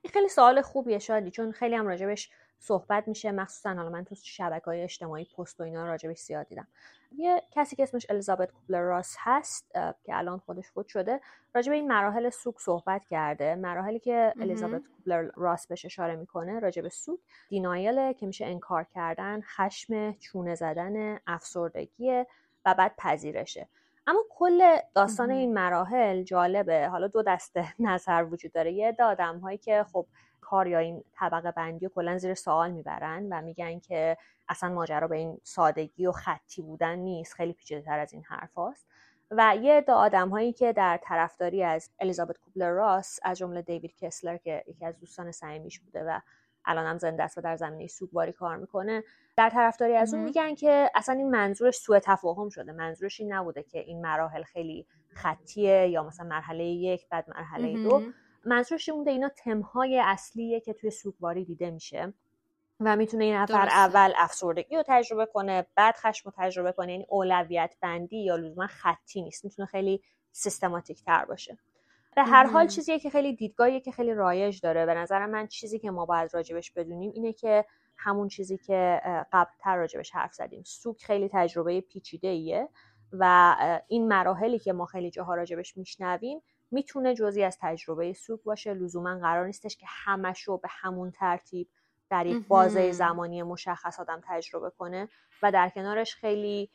این خیلی سوال خوبیه شادی چون خیلی هم راجبش صحبت میشه. مخصوصا حالا من تو شبکه های اجتماعی پست و اینا راجبش زیاد دیدم. یه کسی که اسمش الیزابت کوبلر راس هست که الان خودش فوت شده راجب این مراحل سوگ صحبت کرده. مراحلی که الیزابت کوبلر راس بهش اشاره می‌کنه راجب سوگ. دینایل که میشه انکار کردن خشم چونه زدن افسردگی و بعد پذیرشه. اما کل داستان این مراحل جالبه. حالا دو دسته نظر وجود داره. یه آدم هایی که خب کار یا این طبقه بندی و کلا زیر سوال می‌برن و میگن که اصلا ماجرا به این سادگی و خطی بودن نیست. خیلی پیچیده تر از این حرف هاست. و یه دا آدم هایی که در طرفداری از الیزابت کوبلر راس از جمله دیوید کسلر که یکی از دوستان صمیمیش بوده و الان هم زنده است و در زمینه سوگواری کار می‌کنه در طرفداری از اون میگن که اصلا این منظورش سوء تفاهم شده. منظورش این نبوده که این مراحل خیلی خطیه یا مثلا مرحله یک بعد مرحله دو. منظورش این بوده اینا تمهای اصلیه که توی سوگواری دیده میشه و می‌تونه این نفر اول افسردگی رو تجربه کنه بعد خشم رو تجربه کنه یعنی اولویت بندی یا لزوما خطی نیست می‌تونه خیلی سیستماتیک تر باشه. به هر حال چیزیه که خیلی دیدگاهیه که خیلی رایج داره. به نظر من چیزی که ما باید راجبش بدونیم اینه که همون چیزی که قبلتر راجبش حرف زدیم. سوک خیلی تجربه پیچیده ایه و این مراحلی که ما خیلی جاها راجبش میشنویم می‌تونه جزی از تجربه سوک باشه. لزوما قرار نیستش که همش رو به همون ترتیب در یک بازه زمانی مشخص آدم تجربه کنه و در کنارش خیلی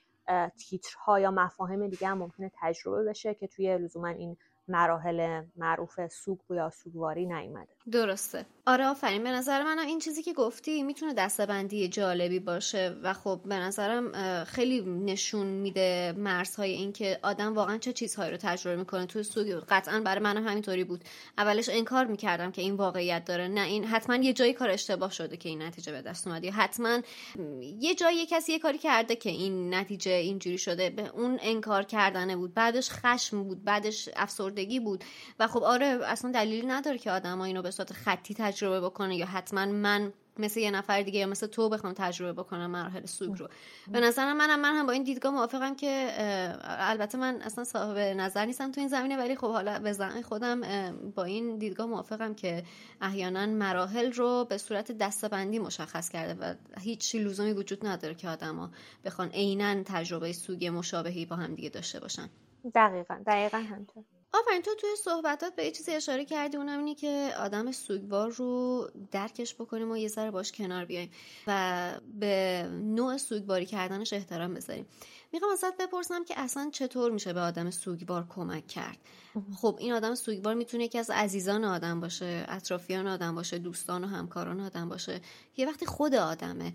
تیترها یا مفاهیم دیگه هم ممکنه تجربه بشه که توی لزوما این مراحل معروف سوگ یا سوگواری نیومده. درسته. آره آفرین. به نظر من این چیزی که گفتی می‌تونه دستبندی جالبی باشه و خب به نظرم خیلی نشون میده مرزهای این که آدم واقعا چه چیزهایی رو تجربه می‌کنه. توی سوگ قطعا برای منم همینطوری بود. اولش انکار می‌کردم که این واقعیت داره. نه این حتما یه جایی کار اشتباه شده که این نتیجه به دست اومده. حتما یه جایی کسی یه کاری کرده که این نتیجه اینجوری شده. به اون انکار کردنه بود. بعدش خشم بود. بعدش افسردگی بود. و خب آره اصلا دلیلی نداره که آدم اینو به صورت خطی تجربه بکنه یا حتما من مثل یه نفر دیگه یا مثل تو بخوام تجربه بکنم مراحل سوگ رو. به نظرم منم من هم با این دیدگاه موافقم که البته من اصلا صاحب نظر نیستم تو این زمینه ولی خب حالا به زن خودم با این دیدگاه موافقم که احیانا مراحل رو به صورت دستبندی مشخص کرده و هیچ لزومی وجود نداره که آدما بخوان عینا تجربه سوگ مشابهی با هم دیگه داشته باشن. دقیقا دقیقا همینطور. آفرین تو توی صحبتات به یه چیزی اشاره کردی اونم اینی که آدم سوگوار رو درکش بکنیم و یه ذره باش کنار بیایم و به نوع سوگواری کردنش احترام بذاریم. می‌خوام ازت بپرسم که اصلا چطور میشه به آدم سوگوار کمک کرد؟ خب این آدم سوگوار می‌تونه یکی از عزیزان آدم باشه اطرافیان آدم باشه دوستان و همکاران آدم باشه. یه وقتی خود آدمه.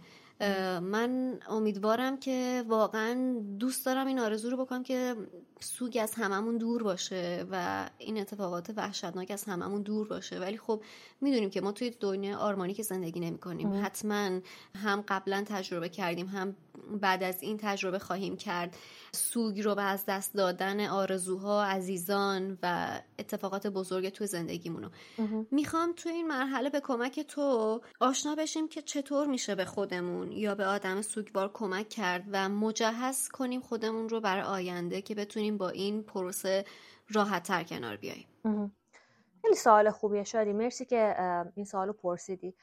من امیدوارم که واقعا دوست دارم این آرزو رو بکنم که سوگ از هممون دور باشه و این اتفاقات وحشتناک از هممون دور باشه. ولی خب می‌دونیم که ما توی دنیا آرمانی که زندگی نمی کنیم حتما هم قبلا تجربه کردیم هم بعد از این تجربه خواهیم کرد. سوگ رو به از دست دادن آرزوها عزیزان و اتفاقات بزرگ توی زندگیمونو. می‌خوام توی این مرحله به کمک تو آشنا بشیم که چطور میشه به خودمون یا به آدم سوگوار کمک کرد و مجهز کنیم خودمون رو برای آینده که بتونیم با این پروسه راحت تر کنار بیاییم. خیلی سوال خوبیه شادی. مرسی که این سوالو پرسیدی.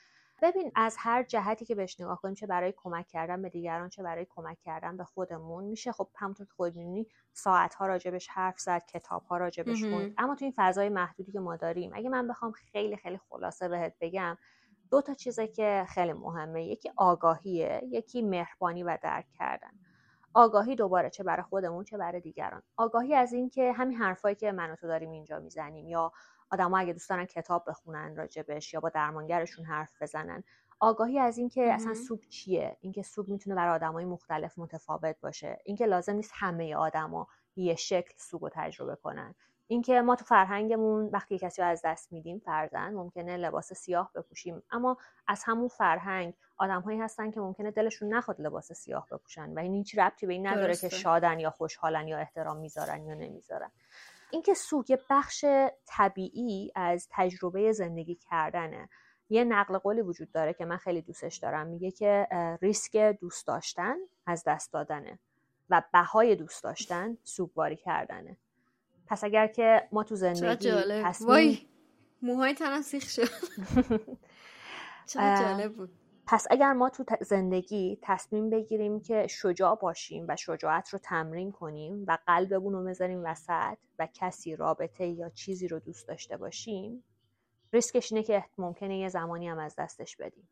ببین از هر جهتی که بهش نگاه کنیم چه برای کمک کردن به دیگران چه برای کمک کردن به خودمون میشه خب همونطور که خود می‌دونی ساعت ها راجبش حرف زد کتاب ها راجبش خوند. اما تو این فضای محدودی که ما داریم اگه من بخوام خیلی خیلی خلاصه بهت بگم دو تا چیزه که خیلی مهمه. یکی آگاهیه یکی مهربانی و درک کردن. آگاهی دوباره چه برای خودمون چه برای دیگران. آگاهی از اینکه همین حرفایی که من و تو داریم اینجا می‌زنیم. یا آدما اگه دوست دارن کتاب بخونن راجبش یا با درمانگرشون حرف بزنن. آگاهی از اینکه اصلا سوگ چیه؟ اینکه سوگ می‌تونه برای آدمای مختلف متفاوت باشه. اینکه لازم نیست همه آدما یه شکل سوگ رو تجربه کنن. اینکه ما تو فرهنگمون وقتی کسی رو از دست میدیم فرزن ممکنه لباس سیاه بپوشیم. اما از همون فرهنگ آدمهایی هستن که ممکنه دلشون نخواد لباس سیاه بپوشن و این هیچ ربطی به این نداره که شادن یا خوشحالن یا احترام می‌ذارن یا نمی‌ذارن. اینکه سوگ بخش طبیعی از تجربه زندگی کردنه. یه نقل قولی وجود داره که من خیلی دوستش دارم. میگه که ریسک دوست داشتن از دست دادنه و بهای دوست داشتن سوگواری کردنه. پس اگر که ما تو زندگی تصمیم... وای موهای تنم سیخ شد جالب بود. پس اگر ما تو زندگی تصمیم بگیریم که شجاع باشیم و شجاعت رو تمرین کنیم و قلبمون رو بذاریم وسط و کسی رابطه یا چیزی رو دوست داشته باشیم ریسکش اینه که ممکنه یه زمانی هم از دستش بدیم.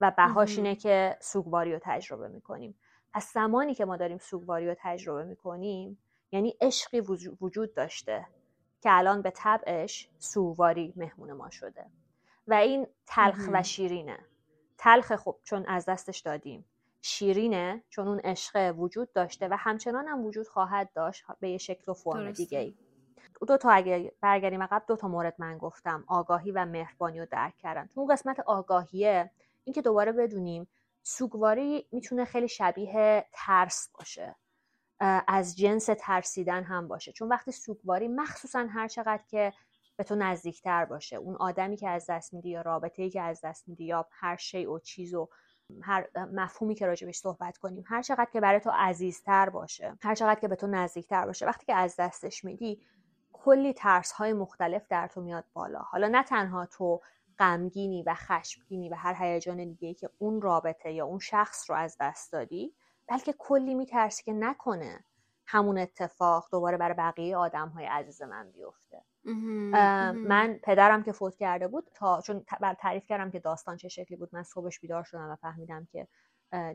و بهاش اینه که سوگواری رو تجربه می‌کنیم. پس زمانی که ما داریم سوگواری رو تجربه می‌کنیم یعنی عشقی وجود داشته که الان به طبعش سوگواری مهمون ما شده. و این تلخ و شیرینه. تلخ خب چون از دستش دادیم. شیرینه چون اون عشق وجود داشته و همچنان هم وجود خواهد داشت به یه شکل و فرم دیگه ای دو تا اگه برگردیم عقب دو تا مورد من گفتم. آگاهی و مهربانی رو درک کردن. تو اون قسمت آگاهیه اینکه دوباره بدونیم سوگواری می‌تونه خیلی شبیه ترس باشه. از جنس ترسیدن هم باشه. چون وقتی سوگواری مخصوصا هر چقدر که به تو نزدیکتر باشه اون آدمی که از دست میدی یا رابطه ای که از دست میدی یا هر شی و چیز و هر مفهومی که راجبش صحبت کنیم هر چقدر که برای تو عزیزتر باشه هر چقدر که به تو نزدیکتر باشه وقتی که از دستش میدی کلی ترس های مختلف در تو میاد بالا. حالا نه تنها تو غمگینی و خشمگینی و هر هیجان دیگه که اون رابطه یا اون شخص رو از دست دادی بلکه کلی میترسی که نکنه همون اتفاق دوباره برای بقیه آدم های عزیز من بیفته. من پدرم که فوت کرده بود تا چون بر تعریف کردم که داستان چه شکلی بود من صبحش بیدار شدم و فهمیدم که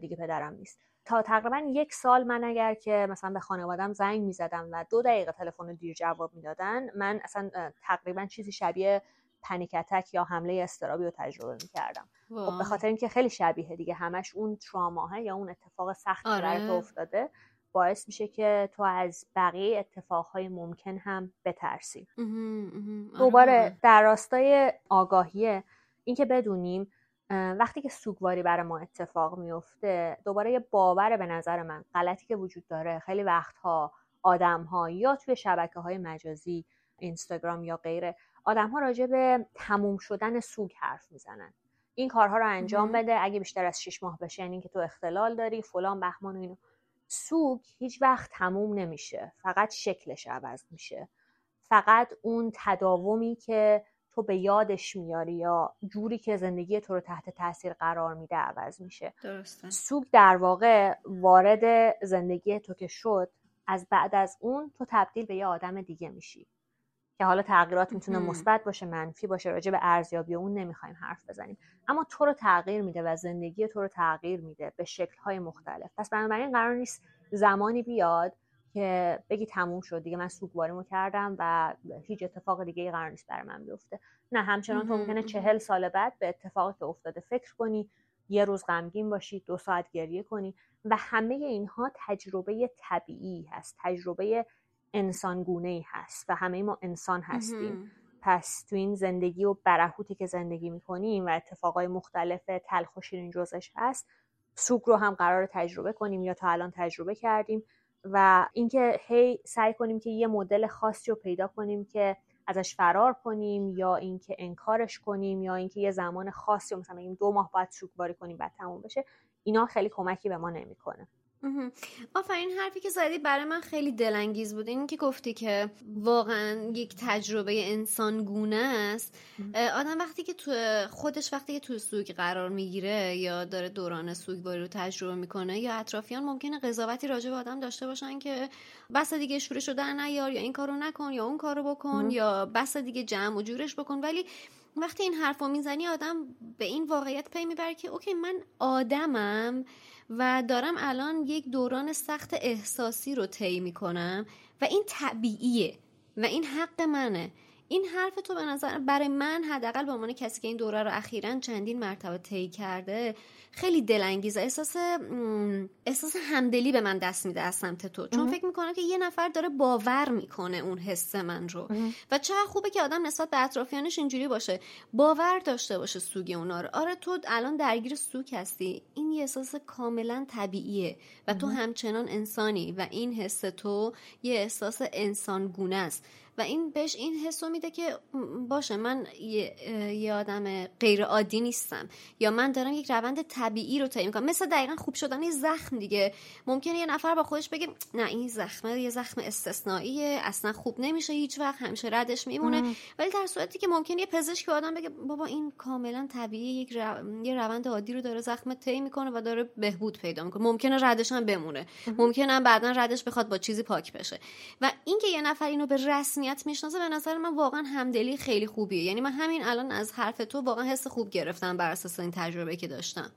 دیگه پدرم نیست. تا تقریبا یک سال من اگر که مثلا به خانوادم زنگ می‌زدم و دو دقیقه تلفن رو دیر جواب می‌دادن من اصلا تقریبا چیزی شبیه پنیکتک یا حمله استرابی رو تجربه می‌کردم. خب به خاطر اینکه خیلی شبیه دیگه همش اون تراماه یا اون اتفاق سخت آره. افتاده باعث میشه که تو از بقیه اتفاقهای ممکن هم بترسی. آره دوباره در راستای آگاهیه اینکه بدونیم وقتی که سوگواری برای ما اتفاق میفته دوباره یه باور به نظر من غلطی که وجود داره خیلی وقتها آدم ها یا توی شبکه های مجازی اینستاگرام یا غیره آدم ها راجع به تموم شدن سوگ حرف می‌زنن. این کارها رو انجام بده. اگه بیشتر از شش ماه بشه یعنی که تو اختلال داری فلان بهمان و اینو سوگ هیچ وقت تموم نمیشه. فقط شکلش عوض میشه. فقط اون تداومی که تو به یادش میاری یا جوری که زندگی تو رو تحت تاثیر قرار میده عوض میشه. درسته. سوگ در واقع وارد زندگی تو که شد از بعد از اون تو تبدیل به یه آدم دیگه میشی. که حالا تغییرات می‌تونه مثبت باشه منفی باشه راجع به ارزیابی اون نمی‌خوایم حرف بزنیم. اما تو رو تغییر میده و زندگی تو رو تغییر میده به شکلهای مختلف. پس بنابراین قرار نیست زمانی بیاد که بگی تموم شد دیگه من سوگواریمو کردم و هیچ اتفاق دیگه ای قرار نیست برای من بیفته. نه همچنان تو ممکنه چهل سال بعد به اتفاقی که افتاده فکر کنی یه روز غمگین باشی دو ساعت گریه کنی و همه اینها تجربه طبیعی هست تجربه انسانگونه ای هست و همه ما انسان هستیم. پس تو این زندگی و برهوتی که زندگی می‌کنیم و اتفاقای مختلف تلخ و شیرین جزش هست سوگ رو هم قرار تجربه کنیم یا تا الان تجربه کردیم و اینکه هی سعی کنیم که یه مدل خاصی رو پیدا کنیم که ازش فرار کنیم یا اینکه انکارش کنیم یا اینکه یه زمان خاصی مثلا بگیم دو ماه باید سوگواری کنیم بعد تموم بشه اینا خیلی کمکی به ما نمی‌کنه. آفرین حرفی که زدی برای من خیلی دلانگیز بود. این که گفتی که واقعا یک تجربه انسان گونه است آدم وقتی که تو خودش وقتی که تو سوگ قرار می‌گیره یا داره دوران سوگواری رو تجربه می‌کنه یا اطرافیان ممکنه قضاوتی راجع به آدم داشته باشن که بس دیگه شورش رو در نیار یا این کارو نکن یا اون کارو بکن یا بس دیگه جمع و جورش بکن. ولی وقتی این حرفو می‌زنی آدم به این واقعیت پی می‌بره که اوکی من آدمم. و دارم الان یک دوران سخت احساسی رو طی می‌کنم و این طبیعیه و این حق منه. این حرف تو به نظر برای من حداقل به عنوان کسی که این دوره رو اخیرا چندین مرتبه طی کرده خیلی دلانگیزه. احساس احساس همدلی به من دست میده از سمت تو. چون فکر می‌کنم که یه نفر داره باور می‌کنه اون حس من رو. و چقدر خوبه که آدم نسبت به اطرافیانش اینجوری باشه. باور داشته باشه سوگ اونا رو. آره تو الان درگیر سوگ هستی. این یه احساس کاملا طبیعیه. و تو همچنان انسانی و این حس تو یه احساس انسانگونه است. و این بهش این حسو میده که باشه من یه, آدم غیر عادی نیستم. یا من دارم یک روند طبیعی رو طی می‌کنم. مثل دقیقا خوب شدن یه زخم دیگه. ممکنه یه نفر با خودش بگه نه این زخمه یه زخم استثنائیه. اصلا خوب نمیشه هیچ وقت. همیشه ردش میمونه. ولی در صورتی که ممکنه یه پزشک آدم بگه بابا این کاملا طبیعی یک یه روند عادی رو داره زخم طی می‌کنه و داره بهبود پیدا می‌کنه. ممکنه ردش هم بمونه. ممکنه بعدا ردش بخواد با چیزی پاک بشه. و اینکه یه نفر اینو به رسمی رسمیت می‌شناسه به نظر من واقعا همدلی خیلی خوبیه. یعنی من همین الان از حرف تو واقعا حس خوب گرفتم بر اساس این تجربه که داشتم.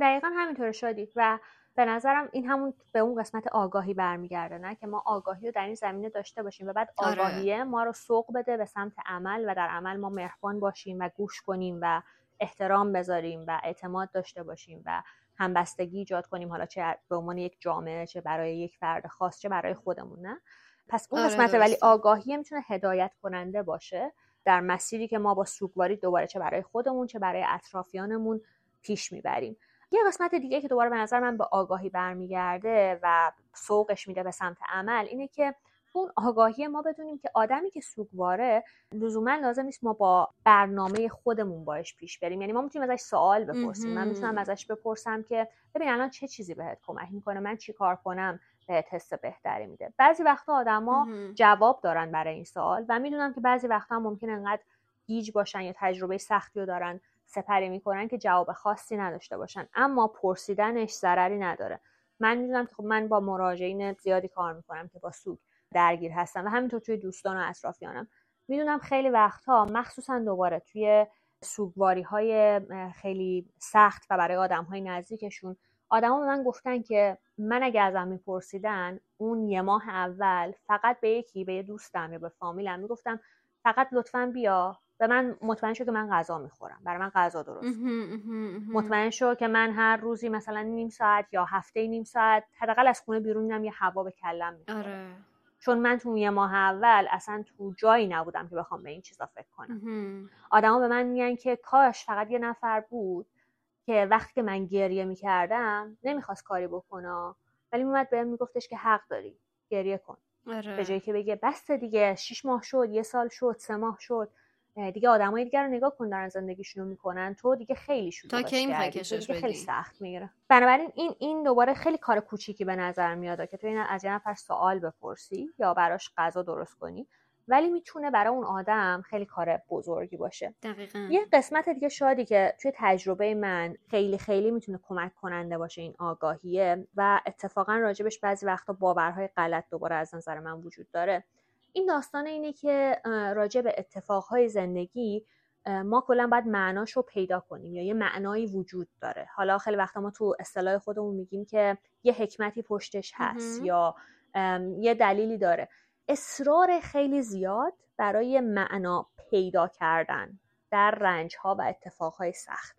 دقیقا همینطور شدید و به نظرم این همون به اون قسمت آگاهی برمیگرده نه که ما آگاهی رو در این زمینه داشته باشیم و بعد آره. آگاهیه ما رو سوق بده به سمت عمل و در عمل ما مهربان باشیم و گوش کنیم و احترام بذاریم و اعتماد داشته باشیم و همبستگی ایجاد کنیم حالا چه به عنوان یک جامعه چه برای یک فرد خاص چه برای خودمون نه؟ پس اون آره قسمت ولی آگاهی می‌تونه هدایت کننده باشه در مسیری که ما با سوگواری دوباره چه برای خودمون چه برای اطرافیانمون پیش می‌بریم. یه قسمت دیگه که دوباره به نظر من به آگاهی برمیگرده و سوقش میده به سمت عمل اینه که اون آگاهی ما بدونیم که آدمی که سوگواره لزوما لازم نیست ما با برنامه خودمون باش پیش بریم. یعنی ما می‌تونیم ازش سوال بپرسیم. من می‌تونم ازش بپرسم که ببین الان چه چیزی بهت کمک می‌کنه؟ من چی کار کنم؟ بهت حس بهتری میده. بعضی وقتا آدما جواب دارن برای این سوال و می‌دونم که بعضی وقتا ممکن انقدر گیج باشن یا تجربه سختی رو دارن سپری می‌کنن که جواب خاصی نداشته باشن. اما پرسیدنش ضرری نداره. من می‌دونم که خب من با مراجعین زیادی کار می‌کنم که با سوگ درگیر هستم و همینطور توی دوستان و اطرافیانم. می‌دونم خیلی وقتها مخصوصا دوباره توی سوگواری های خیلی سخت و برای آدم های نزدیکشون آدما به من گفتن که من اگه ازم میپرسیدن اون یه ماه اول فقط به یکی به یه دوستم یا به فامیلم می‌گفتم فقط لطفا بیا. به من مطمئن شو که من غذا می‌خورم. برای من غذا درست. مطمئن شو که من هر روزی مثلا نیم ساعت یا هفته نیم ساعت حداقل از خونه بیرون میرم یه هوا به کلم می‌خورم آره. چون من تو یه ماه اول اصلا تو جایی نبودم که بخوام به این چیزا فکر کنم. آدما به من میگن که کاش فقط یه نفر بود که وقتی که من گریه می‌کردم نمی‌خواست کاری بکنه. ولی میومد بهم میگفتش که حق داری گریه کن. آره. به جایی که بگه بس دیگه شیش ماه شد یه سال شد سه ماه شد. دیگه آدمای دیگر رو نگاه کن دارن زندگیشون رو می‌کنن. تو دیگه خیلی شد تا کی کشش خیلی سخت می‌گیره. بنابراین این این دوباره خیلی کار کوچیکی به نظر میاد که تو این از یه نفر سوال بپرسی یا براش غذا درست کنی. ولی می‌تونه برای اون آدم خیلی کار بزرگی باشه. دقیقا. یه قسمت دیگه شادی که توی تجربه من خیلی خیلی می‌تونه کمک کننده باشه این آگاهیه و اتفاقا راجبش بعضی وقتا باورهای غلط دوباره از نظر من وجود داره. این داستان اینه که راجع به اتفاقهای زندگی ما کلا باید معناش رو پیدا کنیم یا یه معنایی وجود داره. حالا خیلی وقتا ما تو اصطلاح خودمون میگیم که یه حکمتی پشتش هست یا یه دلیلی داره. اصرار خیلی زیاد برای معنا پیدا کردن در رنج ها و اتفاق های سخت.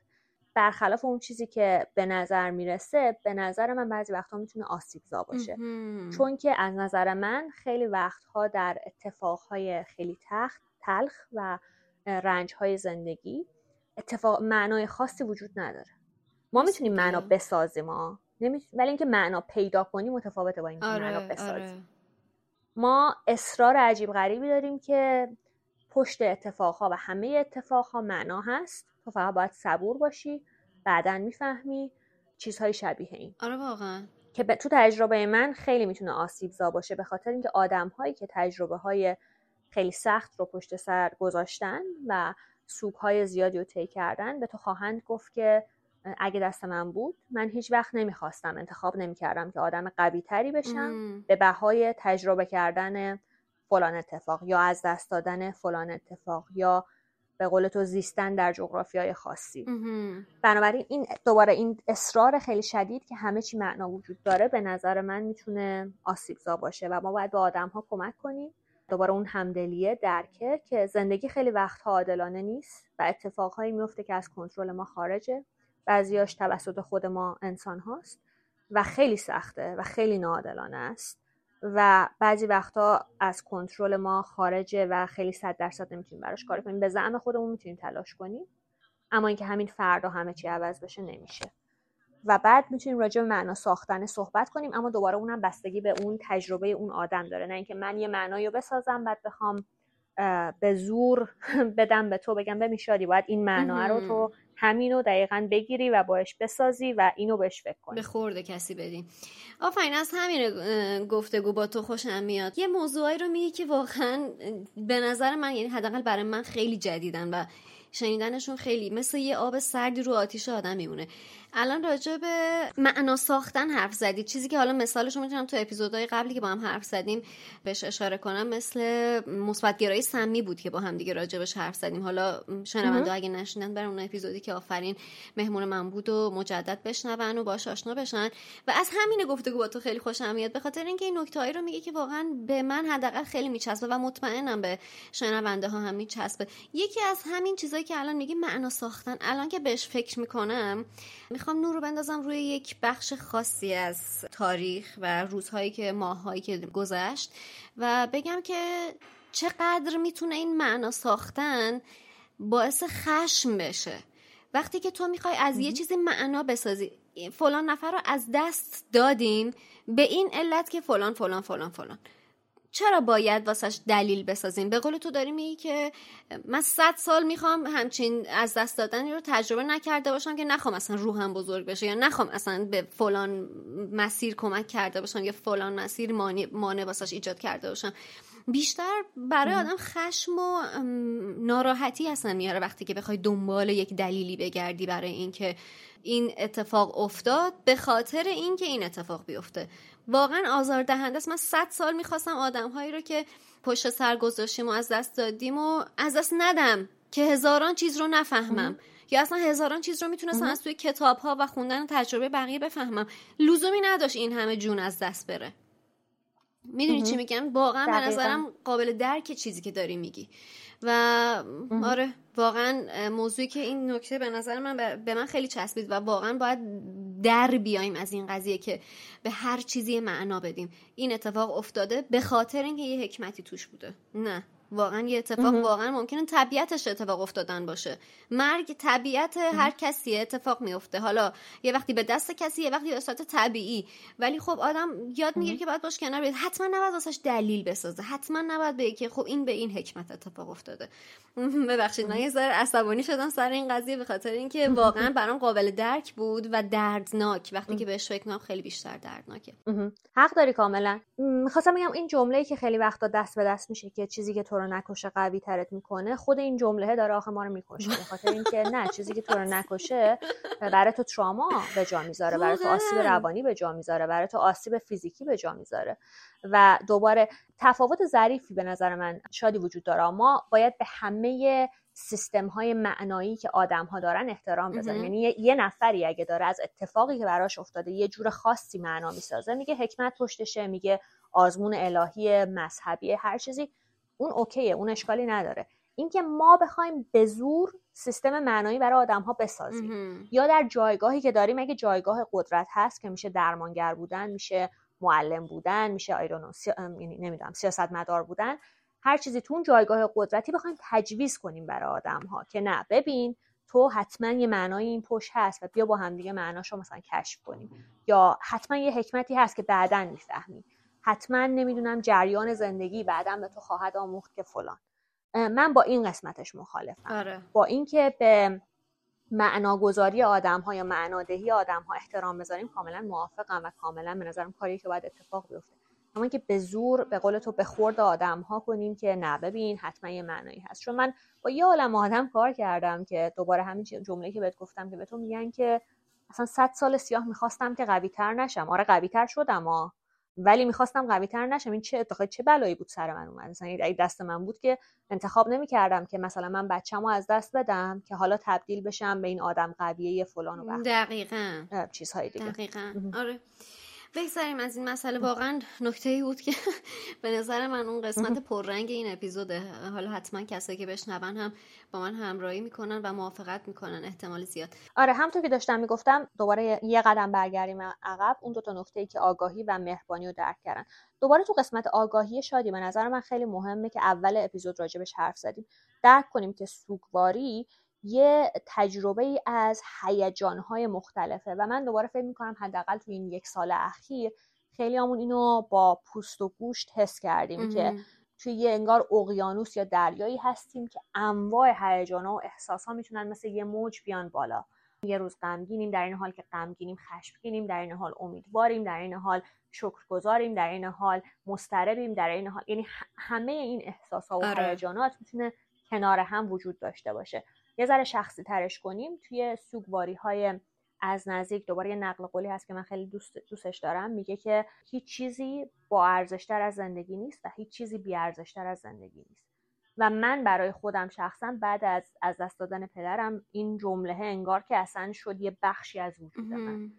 برخلاف اون چیزی که به نظر می‌رسه به نظر من بعضی وقتها می‌تونه آسیبزا باشه. چون که از نظر من خیلی وقتها در اتفاقهای خیلی تخت تلخ و رنج های زندگی اتفاق معنای خاصی وجود نداره. ما می‌تونیم معنا بسازیم ما ولی اینکه معنا پیدا کنیم متفاوته با اینکه آره، معنا بسازیم. آره. ما اصرار عجیب غریبی داریم که پشت اتفاقها و همه اتفاقها معنا هست. تو فقط باید صبور باشی بعدا می‌فهمی چیزهای شبیه این. آره واقعا. که تو تجربه من خیلی می‌تونه آسیب زا باشه به خاطر اینکه آدم هایی که تجربه های خیلی سخت رو پشت سر گذاشتن و سوگ های زیادی رو طی کردن به تو خواهند گفت که اگه دست من بود من هیچ وقت نمی‌خواستم انتخاب نمی‌کردم که آدم قوی تری بشم به بهای تجربه کردن فلان اتفاق یا از دست دادن فلان اتفاق یا به قول تو زیستن در جغرافی های خاصی بنابراین این دوباره این اصرار خیلی شدید که همه چی معنا وجود داره به نظر من می‌تونه آسیبزا باشه و ما باید به آدم ها کمک کنیم. دوباره اون همدلیه درکه که زندگی خیلی وقتها عادلانه نیست و اتفاقهایی میفته که از کنترل ما خارجه. بعضیاش توسط خود ما انسان هاست و خیلی سخته و خیلی ناعادلانه است و بعضی وقتا از کنترل ما خارجه و خیلی صد درصد نمی‌تونیم براش کار کنیم. به زعم خودمون می‌تونیم تلاش کنیم اما اینکه همین فردا همه چی عوض بشه نمیشه. و بعد می‌تونیم راجع به معنا ساختن صحبت کنیم اما دوباره اونم بستگی به اون تجربه اون آدم داره. نه اینکه من یه معنایی بسازم بعد بخوام به زور بدم به تو بگم به میشادی باید این معنا رو تو همینو دقیقا بگیری و باش بسازی و اینو بهش فکر کنی. به خورده کسی بدیم آفرین از همین گفتگو با تو خوشم میاد. یه موضوعی رو میگی که واقعا به نظر من یعنی حداقل برای من خیلی جدیدن و شنیدنشون خیلی مثل یه آب سردی رو آتیش آدم میمونه. الان راجع به معنا ساختن حرف زدید چیزی که حالا مثالش رو می‌تونم تو اپیزودهای قبلی که با هم حرف زدیم بهش اشاره کنم مثل مثبتگرایی سمی بود که با هم دیگه راجع بهش حرف زدیم. حالا شنونده اگه نشیندن برای اون اپیزودی که آفرین مهمون من بود و مجدد بشنون و باش آشنا بشن. و از همین گفتگو با تو خیلی خوشم میاد به خاطر اینکه این نکتهایی رو میگه که واقعا به من حداقل خیلی میچسبه و مطمئنم به شنونده ها هم میچسبه. یکی از همین چیزایی که الان میگه معنا ساختن الان که بهش فکر می‌کنم می‌خوام نور رو بندازم روی یک بخش خاصی از تاریخ و روزهایی که ماههایی که گذشت و بگم که چقدر می‌تونه این معنا ساختن باعث خشم بشه. وقتی که تو می‌خوای از یه چیزی معنا بسازی فلان نفر رو از دست دادیم به این علت که فلان فلان فلان فلان. چرا باید واسش دلیل بسازیم؟ به قول تو داری میگی که من صد سال می‌خوام همچین از دست دادن رو تجربه نکرده باشم که نخوام اصلا روحم بزرگ بشه یا نخوام اصلا به فلان مسیر کمک کرده باشم یا فلان مسیر مانع واسش ایجاد کرده باشم. بیشتر برای آدم خشم و ناراحتی اصلا میاره وقتی که بخوای دنبال یک دلیلی بگردی برای اینکه این اتفاق افتاد به خاطر اینکه این اتفاق بیفته. واقعا آزاردهنده است. من صد سال می‌خواستم آدمهایی رو که پشت سر گذاشتیم و از دست دادیم و از دست ندم که هزاران چیز رو نفهمم. یا اصلا هزاران چیز رو می‌تونستم از توی کتاب ها و خوندن تجربه بقیه بفهمم. لزومی نداشت این همه جون از دست بره. می‌دونی چی میگم؟ واقعا به نظرم قابل درک چیزی که داری میگی. و آره واقعا موضوعی که این نکته به نظر من به من خیلی چسبید و واقعا باید در بیایم از این قضیه که به هر چیزی معنا بدیم. این اتفاق افتاده به خاطر اینکه یه حکمتی توش بوده. نه. واقعا یه اتفاق واقعا ممکنه طبیعتش اتفاق افتادن باشه. مرگ طبیعت هر کسی اتفاق میفته حالا یه وقتی به دست کسی یه وقتی به صورت طبیعی. ولی خب آدم یاد می‌گیره که باید باش کنار بیاد. حتما نباید واسش دلیل بسازه. حتما نباید بگه که خب این به این حکمت اتفاق افتاده. ببخشید من یه ذره عصبانی شدم سر این قضیه به خاطر اینکه واقعا برام قابل درک بود و دردناک. وقتی که بهش فکر کنم خیلی بیشتر دردناکه. حق داری کاملا. می‌خواستم بگم این جمله که خیلی وقتا دست به دست میشه که چیزی که تو رو نکشه قوی ترت می‌کنه خود این جمله داره آخه ما رو می‌کشه به خاطر اینکه نه چیزی که تو رو نکشه برای تو تراما به جا می‌ذاره برای تو آسیب روانی به جا می‌ذاره برای تو آسیب فیزیکی به جا می‌ذاره و دوباره تفاوت ظریفی به نظر من شادی وجود داره. ما باید به همه سیستم های معنایی که آدم ها دارن احترام بذاریم. یعنی یه نفری اگه داره از اتفاقی که براش افتاده یه جور خاصی معنا می‌سازه میگه حکمت پشتشه میگه آزمون الهی مذهبی هر چیزی اون اوکیه اون اشکالی نداره. اینکه ما بخوایم به زور سیستم معنایی برای آدم ها بسازیم یا در جایگاهی که داریم اگه جایگاه قدرت هست که میشه درمانگر بودن میشه معلم بودن میشه آیرونو سی... یعنی نمی‌دونم سیاستمدار بودن هر چیزی تو اون جایگاه قدرتی بخوایم تجویز کنیم برای آدم ها که نه ببین تو حتما یه معنای این پشت هست و بیا با هم دیگه معناشو مثلا کشف کنیم. یا حتما یه حکمتی هست که بعدا می‌فهمی. حتما نمی‌دونم جریان زندگی بعدا به تو خواهد آموخت که فلان. من با این قسمتش مخالفم. آره. با اینکه به معناگذاری آدم ها یا معنادهی آدم ها احترام بذاریم کاملا موافقم و کاملا به نظرم کاری که باید اتفاق بیفته. اما که به زور به قول تو به خورد آدم ها کنیم که نه ببین حتما یه معنایی هست. چون من با یه عالم آدم کار کردم که دوباره همین جمله که بهت گفتم که به تو میگن که اصلا صد سال سیاه می‌خواستم که قوی تر نشم. آره قوی تر شدم ولی می‌خواستم قوی تر نشم. این چه اتفاقی چه بلایی بود سر من اومد؟ مثلا اگه دست من بود که انتخاب نمی‌کردم که مثلا من بچه‌مو از دست بدم که حالا تبدیل بشم به این آدم قویه فلان و دقیقاً. چیزهای دیگه. دقیقاً. آره. بگذاریم از این مسئله واقعا نکته ای بود که به نظر من اون قسمت پررنگ این اپیزوده. حالا حتما کسایی که بشنون هم با من همراهی می‌کنن و موافقت می‌کنن احتمال زیاد. آره همونطور که داشتم می‌گفتم دوباره یه قدم برگردیم عقب اون دو تا نکته ای که آگاهی و مهربانی رو درک کردن. دوباره تو قسمت آگاهی شادی به نظر من خیلی مهمه که اول اپیزود راجبش حرف زدیم. درک کنیم که سوگواری یه تجربه ای از هیجانهای مختلفه و من دوباره فکر می‌کنم حداقل تو این یک سال اخیر خیلی همون اینو با پوست و گوشت حس کردیم که توی یه انگار اقیانوس یا دریایی هستیم که انواع هیجانها و احساسها می‌تونن مثل یه موج بیان بالا. یه روز غمگینیم در این حال که غمگینیم خشمگینیم در این حال امیدواریم در این حال شکرگزاریم در این حال مضطربیم در این حال یعنی همه این احساسها و آره. هیجانات می‌تونه کنار هم وجود داشته باشه. یه ذره شخصی ترش کنیم توی سوگواری های از نزدیک دوباره یه نقل قولی هست که من خیلی دوست دوستش دارم. میگه که هیچ چیزی با ارزشتر از زندگی نیست و هیچ چیزی بی ارزشتر از زندگی نیست. و من برای خودم شخصا بعد از از دست دادن پدرم این جمله انگار که اصلا شد یه بخشی از وجود من.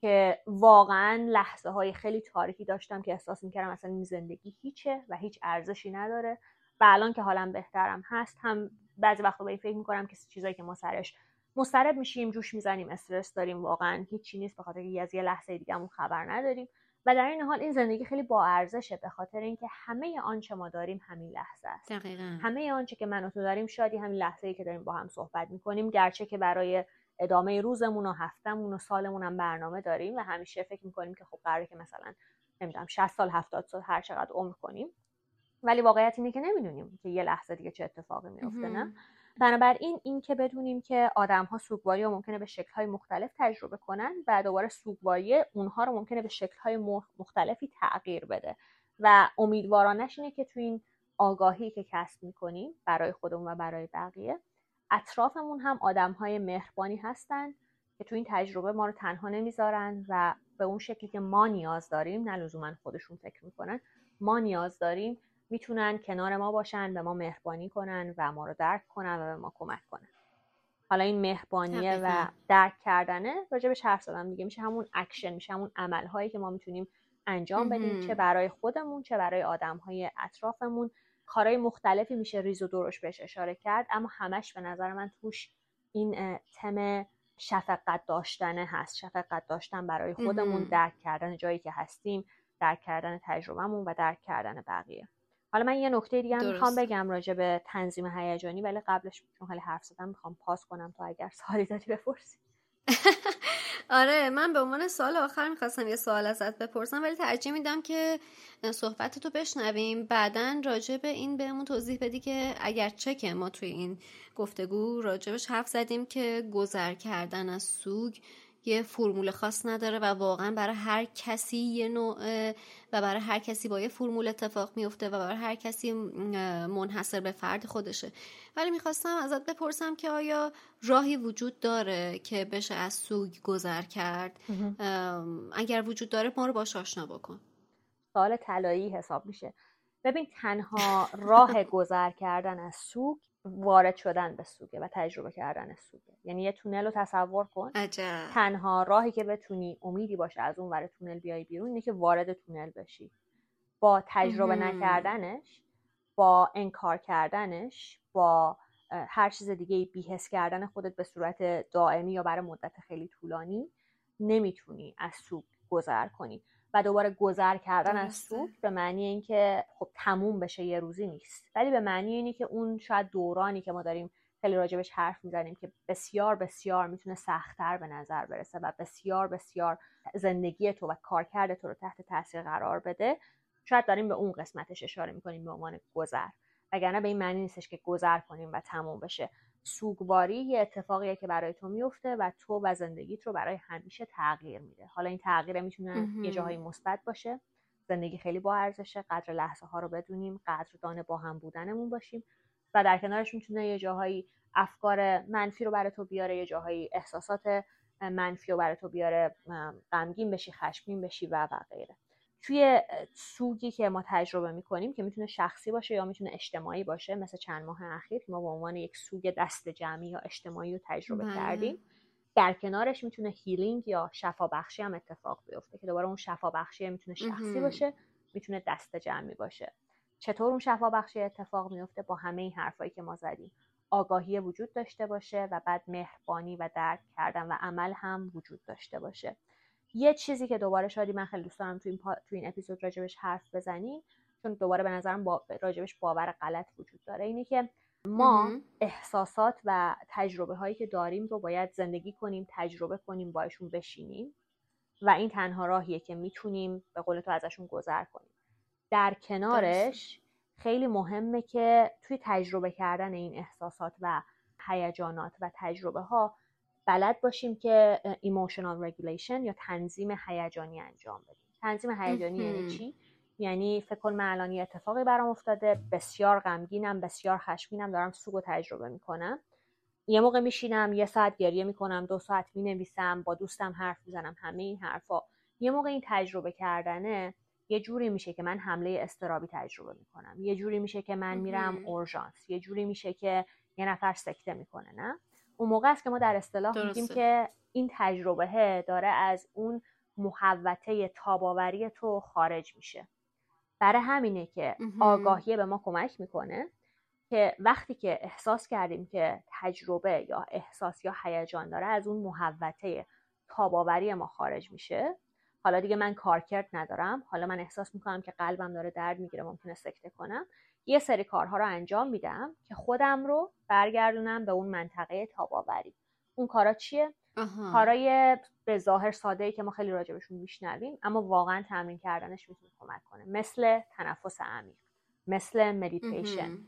که واقعا لحظه های خیلی تاریکی داشتم که احساس می‌کردم اصلا این زندگی هیچه و هیچ ارزشی نداره. و الان که حالم بهترم هست هم بعضی وقتا به این فکر می‌کنم که چیزایی که ما سرش مضطرب میشیم جوش می‌زنیم استرس داریم واقعا هیچی نیست به خاطر از یه لحظه دیگهمون خبر نداریم. و در این حال این زندگی خیلی با ارزشه به خاطر اینکه همه آنچه ما داریم همین لحظه است. دقیقا. همه آنچه که من و تو داریم شادی همین لحظه ای که داریم با هم صحبت می‌کنیم گرچه که برای ادامه روزمون و هفتمون و سالمون هم برنامه داریم و همیشه فکر می‌کنیم که خب قراره که مثلا نمی‌دونم 60 سال 70 سال هر چقدر عمر کنیم. ولی واقعیت اینه که نمی‌دونیم که یه لحظه دیگه چه اتفاقی میفته نه؟ بنابراین این که بدونیم که آدم ها سوگواری رو ممکنه به شکل های مختلف تجربه کنن و دوباره سوگواری اونها رو ممکنه به شکل های مختلفی تغییر بده. و امیدوارانش اینه که تو این آگاهی که کسب می‌کنیم برای خودمون و برای بقیه اطرافمون هم آدم های مهربانی هستن که تو این تجربه ما رو تنها نمی‌ذارن و به اون شکلی که ما نیاز داریم نه لزوما خودشون فکر می‌کنن ما نیاز داریم می‌تونن کنار ما باشن به ما مهربانی کنن و ما رو درک کنن و به ما کمک کنن. حالا این مهربانیه و درک کردنه راجبش حرف زدم دیگه. میشه همون اکشن میشه همون عملهایی که ما می‌تونیم انجام بدیم. چه برای خودمون چه برای آدمهای اطرافمون. کارهای مختلفی میشه ریز و درش بهش اشاره کرد اما همش به نظر من توش این تم شفقت داشتنه هست. شفقت داشتن برای خودمون درک کردن جایی که هستیم درک کردن تجربهمون و درک کردن بقیه. حالا من یه نکته دیگه هم می‌خوام بگم راجع به تنظیم هیجانی ولی قبلش چون خیلی حرف زدم می‌خوام پاس کنم تا اگر سوالی داری بپرسی. آره من به عنوان سال آخر می‌خواستم یه سوال ازت بپرسم ولی ترجیح میدم که صحبت تو بشنویم. بعدا راجع به این بهمون توضیح بدی که اگرچه که ما توی این گفتگو راجبش حرف زدیم که گذر کردن از سوگ یه فرمول خاص نداره و واقعا برای هر کسی یه نوع و برای هر کسی با یه فرمول اتفاق میفته و برای هر کسی منحصر به فرد خودشه. ولی می‌خواستم ازت بپرسم که آیا راهی وجود داره که بشه از سوگ گذر کرد؟ اگر وجود داره ما رو باش آشنا بکن. سوال طلایی حساب میشه. ببین تنها راه گذر کردن از سوگ وارد شدن به سوگه و تجربه کردن سوگه. یعنی یه تونل رو تصور کن. عجب. تنها راهی که بتونی امیدی باشه از اون ور تونل بیای بیرون اینه که وارد تونل بشی. با تجربه نکردنش با انکار کردنش با هر چیز دیگه بیهس کردن خودت به صورت دائمی یا برای مدت خیلی طولانی نمی‌تونی از سوگ گذر کنی. و دوباره گذر کردن از سوگ به معنی اینکه خب تموم بشه یه روزی نیست. ولی به معنی اینه که اون شاید دورانی که ما داریم خیلی راجبش حرف می‌زنیم که بسیار بسیار می‌تونه سختتر به نظر برسه و بسیار بسیار زندگی تو و کارکرد تو رو تحت تاثیر قرار بده شاید داریم به اون قسمتش اشاره می‌کنیم به عنوان گذر. وگرنه به این معنی نیستش که گذر کنیم و تموم بشه. سوگواری یه اتفاقیه که برای تو میفته و تو و زندگیت رو برای همیشه تغییر میده. حالا این تغییر می‌تونه یه جاهایی مثبت باشه. زندگی خیلی با ارزشه قدر لحظه ها رو بدونیم قدردان با هم بودنمون باشیم و در کنارش می‌تونه یه جاهایی افکار منفی رو برای تو بیاره یه جاهایی احساسات منفی رو برای تو بیاره غمگین بشی خشمگین بشی و و غیره. توی سوگی که ما تجربه می‌کنیم که می‌تونه شخصی باشه یا می‌تونه اجتماعی باشه مثل چند ماه اخیر که ما به عنوان یک سوگ دست جمعی یا اجتماعی رو تجربه بله. کردیم در کنارش می‌تونه هیلینگ یا شفابخشی هم اتفاق بیفته که دوباره اون شفابخشی می‌تونه شخصی باشه می‌تونه دست جمعی باشه. چطور اون شفابخشی اتفاق میفته با همه این حرفایی که ما زدیم. آگاهی وجود داشته باشه و بعد مهربانی و درک کردن و عمل هم وجود داشته باشه. یه چیزی که دوباره شادی من خیلی دوست دارم تو این, پا... تو این اپیزود راجبش حرف بزنیم چون دوباره به نظرم با... راجبش باور غلط وجود داره اینه که ما احساسات و تجربه هایی که داریم رو باید زندگی کنیم تجربه کنیم باشون بشینیم و این تنها راهیه که می‌تونیم به قول تو ازشون گذر کنیم. در کنارش خیلی مهمه که توی تجربه کردن این احساسات و هیجانات و تجربه ها بلد باشیم که emotional regulation یا تنظیم هیجانی انجام بدیم. تنظیم هیجانی یعنی چی؟ یعنی فکر کن من الان یه اتفاقی برام افتاده بسیار غمگینم بسیار خشمگینم دارم سوگ و تجربه می‌کنم. یه موقع میشینم یه ساعت گریه می‌کنم دو ساعت می‌نویسم با دوستم حرف می‌زنم همه این حرفا. یه موقع این تجربه کردنه یه جوری میشه که من حمله استرابی تجربه می‌کنم. یه جوری میشه که من میرم اورژانس. یه جوری میشه که یه نفر سکته می‌کنه نه؟ اون موقع است که ما در اصطلاح میگیم که این تجربه داره از اون محوته تاباوری تو خارج میشه. برای همینه که آگاهی به ما کمک می‌کنه که وقتی که احساس کردیم که تجربه یا احساس یا هیجان داره از اون محوته تاباوری ما خارج میشه. حالا دیگه من کارکرد ندارم. حالا من احساس می‌کنم که قلبم داره درد می‌گیره ممکنه سکته کنم. یه سری کارها رو انجام میدم که خودم رو برگردونم به اون منطقه تاباوری. اون کارا چیه؟ کارای به ظاهر ساده ای که ما خیلی راجبشون میشنویم اما واقعا تمرین کردنش می‌تونه کمک کنه. مثل تنفس عمیق مثل مدیتیشن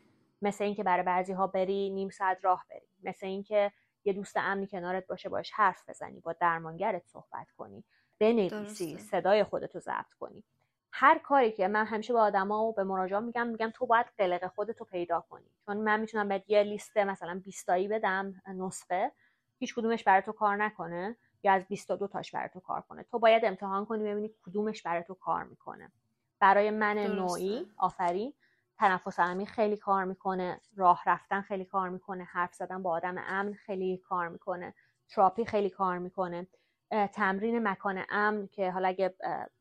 مثل اینکه برای بعضی ها بری نیم ساعت راه بری مثل اینکه یه دوست امنی کنارت باشه باش حرف بزنی با درمانگرت صحبت کنی بنویسی صدای خودتو ضبط کنی. هر کاری که من همیشه به آدما و به مراجعان میگم میگم تو باید قلق خودتو پیدا کنی. چون من می‌تونم بهت یه لیست مثلا 20 بدم نسخه هیچ کدومش برای تو کار نکنه یا از 22 تاش برای تو کار کنه. تو باید امتحان کنی ببینی کدومش برای تو کار می‌کنه. برای من نوعی آفرین تنفس عمیق خیلی کار می‌کنه راه رفتن خیلی کار می‌کنه حرف زدن با آدم امن خیلی کار می‌کنه تراپی خیلی کار می‌کنه. تمرین مکان امن که حالا اگه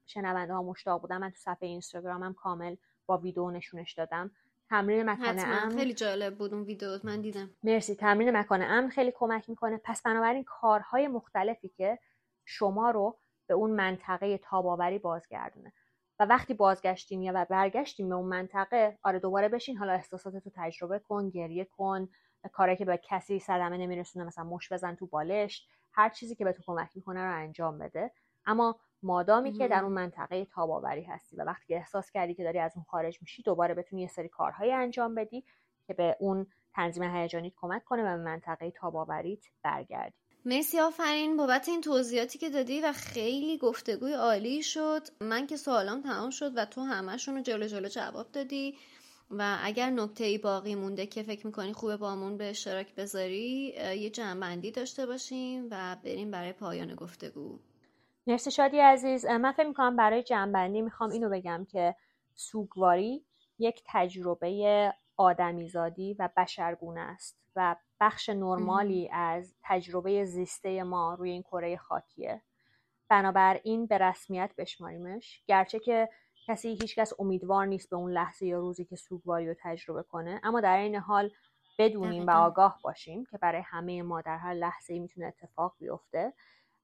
شنونده ها مشتاق بودن من تو صفحه اینستاگرامم کامل با ویدیو نشونش دادم. تمرین مکان امن خیلی جالب بود اون ویدیو من دیدم. مرسی. تمرین مکان امن خیلی کمک می‌کنه. پس بنابراین کارهای مختلفی که شما رو به اون منطقه تاباوری بازگردونه. و وقتی بازگشتیم یا و برگشتیم به اون منطقه آره دوباره بشین حالا احساساتتو تجربه کن گریه کن. کاری که به کسی صدمه نمیرسونه مثلا مش بزن تو بالشت. هر چیزی که به تو کمک می‌کنه رو انجام بده. اما مادامی که در اون منطقه تاباوری هستی و وقتی که احساس کردی که داری از اون خارج میشی دوباره بتونی یه سری کارهایی انجام بدی که به اون تنظیم هیجانیت کمک کنه و به منطقه تاباوریت برگردی. مرسی آفرین بابت این توضیحاتی که دادی و خیلی گفتگوی عالی شد. من که سوالام تمام شد و تو همهشون رو جلو جلو جواب دادی. و اگر نکته ای باقی مونده که فکر می‌کنی خوبه بامون به اشتراک بذاری یه جنبندی داشته باشیم و بریم برای پایان گفتگو. مرسی شادی عزیز. من فکر می‌کنم برای جنبندی می‌خوام اینو بگم که سوگواری یک تجربه آدمیزادی و بشرگونه است و بخش نرمالی از تجربه زیسته ما روی این کره خاکیه. بنابراین به رسمیت بشماریمش. گرچه که کسی هیچکس امیدوار نیست به اون لحظه یا روزی که سوگواری رو تجربه کنه. اما در این حال بدونیم و آگاه باشیم که برای همه ما در هر لحظه ای می‌تونه اتفاق بیفته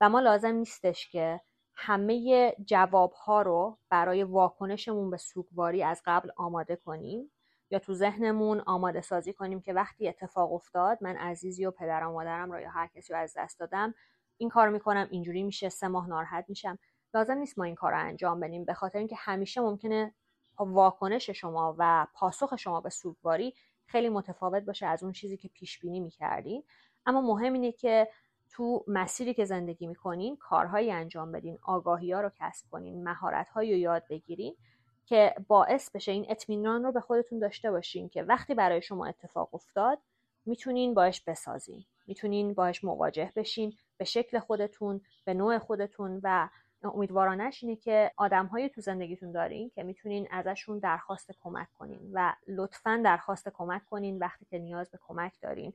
و ما لازم نیستش که همه جواب ها رو برای واکنشمون به سوگواری از قبل آماده کنیم یا تو ذهنمون آماده سازی کنیم که وقتی اتفاق افتاد من عزیزی و پدرم و مادرم رو یا هر کسی رو از دست دادم این کار می‌کنم اینجوری میشه سه ماه ناراحت میشم. لازم نیست ما این کار رو انجام بدیم. به خاطر اینکه همیشه ممکنه واکنش شما و پاسخ شما به سوگواری خیلی متفاوت باشه از اون چیزی که پیش بینی می‌کردین. اما مهم اینه که تو مسیری که زندگی می‌کنین کارهایی انجام بدین آگاهی ها رو کسب کنین مهارت رو یاد بگیرین که باعث بشه این اطمینان رو به خودتون داشته باشین که وقتی برای شما اتفاق افتاد می‌تونین باش بسازین. می‌تونین باش مواجه بشین به شکل خودتون به نوع خودتون و امیدوارانش اینه که آدمهایی تو زندگیتون دارین که می‌تونین ازشون درخواست کمک کنین و لطفا درخواست کمک کنین وقتی که نیاز به کمک دارین.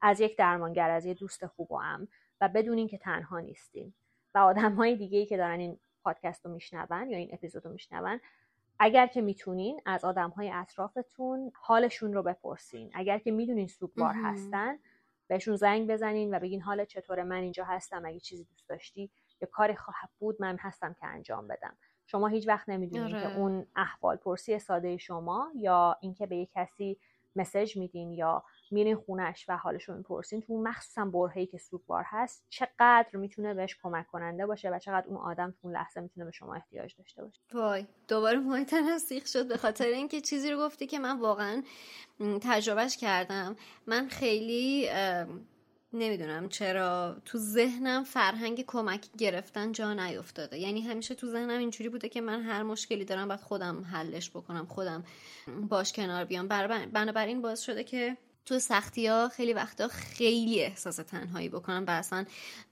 از یک درمانگر از یک دوست خوب و هم و بدونین که تنها نیستین. و آدم های دیگه ای که دارن این پادکست رو میشنون یا این اپیزود رو میشنون اگر که می‌تونین از آدم های اطرافتون حالشون رو بپرسین. اگر که می‌دونین سوگوار هستن بهشون زنگ بزنین و بگین حال چطوره من اینجا هستم اگه چیزی دوست داشتی یا کاری خواهد بود من هستم که انجام بدم. شما هیچ وقت نمی‌دونین که آره. اون احوال پرسی ساده شما یا اینکه به یک کسی مسج میدین یا میرین خونش و حالش رو می‌پرسین تو مخصوصا برهی که سوگوار هست چقدر می‌تونه بهش کمک کننده باشه و چقدر اون آدم تو اون لحظه می‌تونه به شما احتیاج داشته باشه؟ وای دوباره موهای تنم سیخ شد به خاطر اینکه چیزی رو گفتی که من واقعا تجربهش کردم. من خیلی نمی‌دونم چرا تو ذهنم فرهنگ کمک گرفتن جا نیفتاده یعنی همیشه تو ذهنم اینجوری بوده که من هر مشکلی دارم باید خودم حلش بکنم خودم باش کنار بیام. بنابراین باعث شده که تو سختی ها خیلی وقتا خیلی احساس تنهایی بکنم و اصلا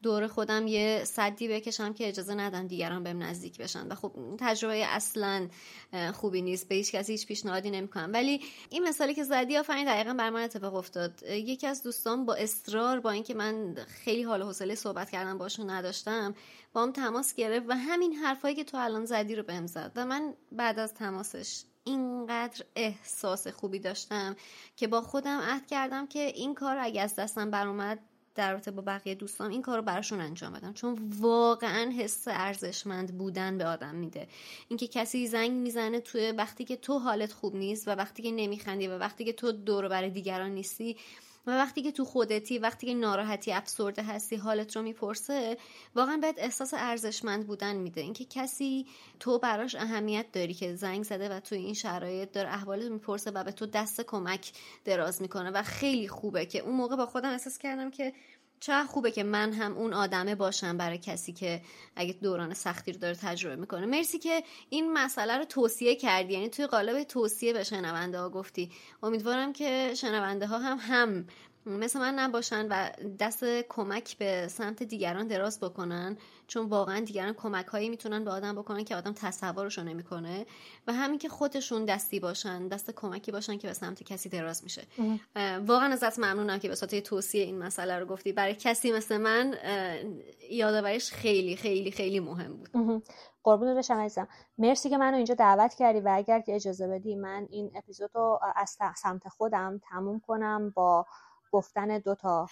دور خودم یه صدی بکشم که اجازه ندم دیگران بهم نزدیک بشن. و خب تجربه اصلا خوبی نیست. به هیچ کسی هیچ پیشنهادی نمی‌کنم. ولی این مثالی که زدی آفرین دقیقا بر من اتفاق افتاد. یکی از دوستان با اصرار با اینکه من خیلی حال حوصله صحبت کردن باشون نداشتم با هم تماس گرفت و همین حرفایی که تو الان زدی رو بهم زد. و من بعد از تماسش اینقدر احساس خوبی داشتم که با خودم عهد کردم که این کار اگه از دستم برآمد در رابطه با بقیه دوستان این کار رو براشون انجام بدم. چون واقعا حس ارزشمند بودن به آدم میده. اینکه کسی زنگ می‌زنه توی وقتی که تو حالت خوب نیست و وقتی که نمیخندی و وقتی که تو دور برای دیگران نیستی و وقتی که تو خودتی وقتی که ناراحتی افسرده هستی حالت رو می‌پرسه واقعا بهت احساس ارزشمند بودن میده. اینکه کسی تو براش اهمیت داری که زنگ زده و تو این شرایط داره احوالت می‌پرسه و به تو دست کمک دراز می‌کنه و خیلی خوبه که اون موقع با خودم احساس کردم که چه خوبه که من هم اون آدمه باشم برای کسی که اگه دوران سختی رو داره تجربه می‌کنه. مرسی که این مسئله رو توصیه کردی. یعنی توی قالب توصیه به شنونده ها گفتی. امیدوارم که شنونده ها هم هم مثل من نباشن و دست کمک به سمت دیگران دراز بکنن چون واقعا دیگران کمک هایی می‌تونن به آدم بکنن که آدم تصورشو نمی‌کنه و همین که خودشون دستی باشن دست کمکی باشن که به سمت کسی دراز میشه. واقعا ازت ممنونم که به صورت توصیه این مسئله رو گفتی. برای کسی مثل من یادآوریش خیلی خیلی خیلی مهم بود. قربون بشم عزیزم. مرسی که منو اینجا دعوت کردی و اگر که اجازه بدی من این اپیزود رو از سمت خودم تموم کنم با گفتن دو تا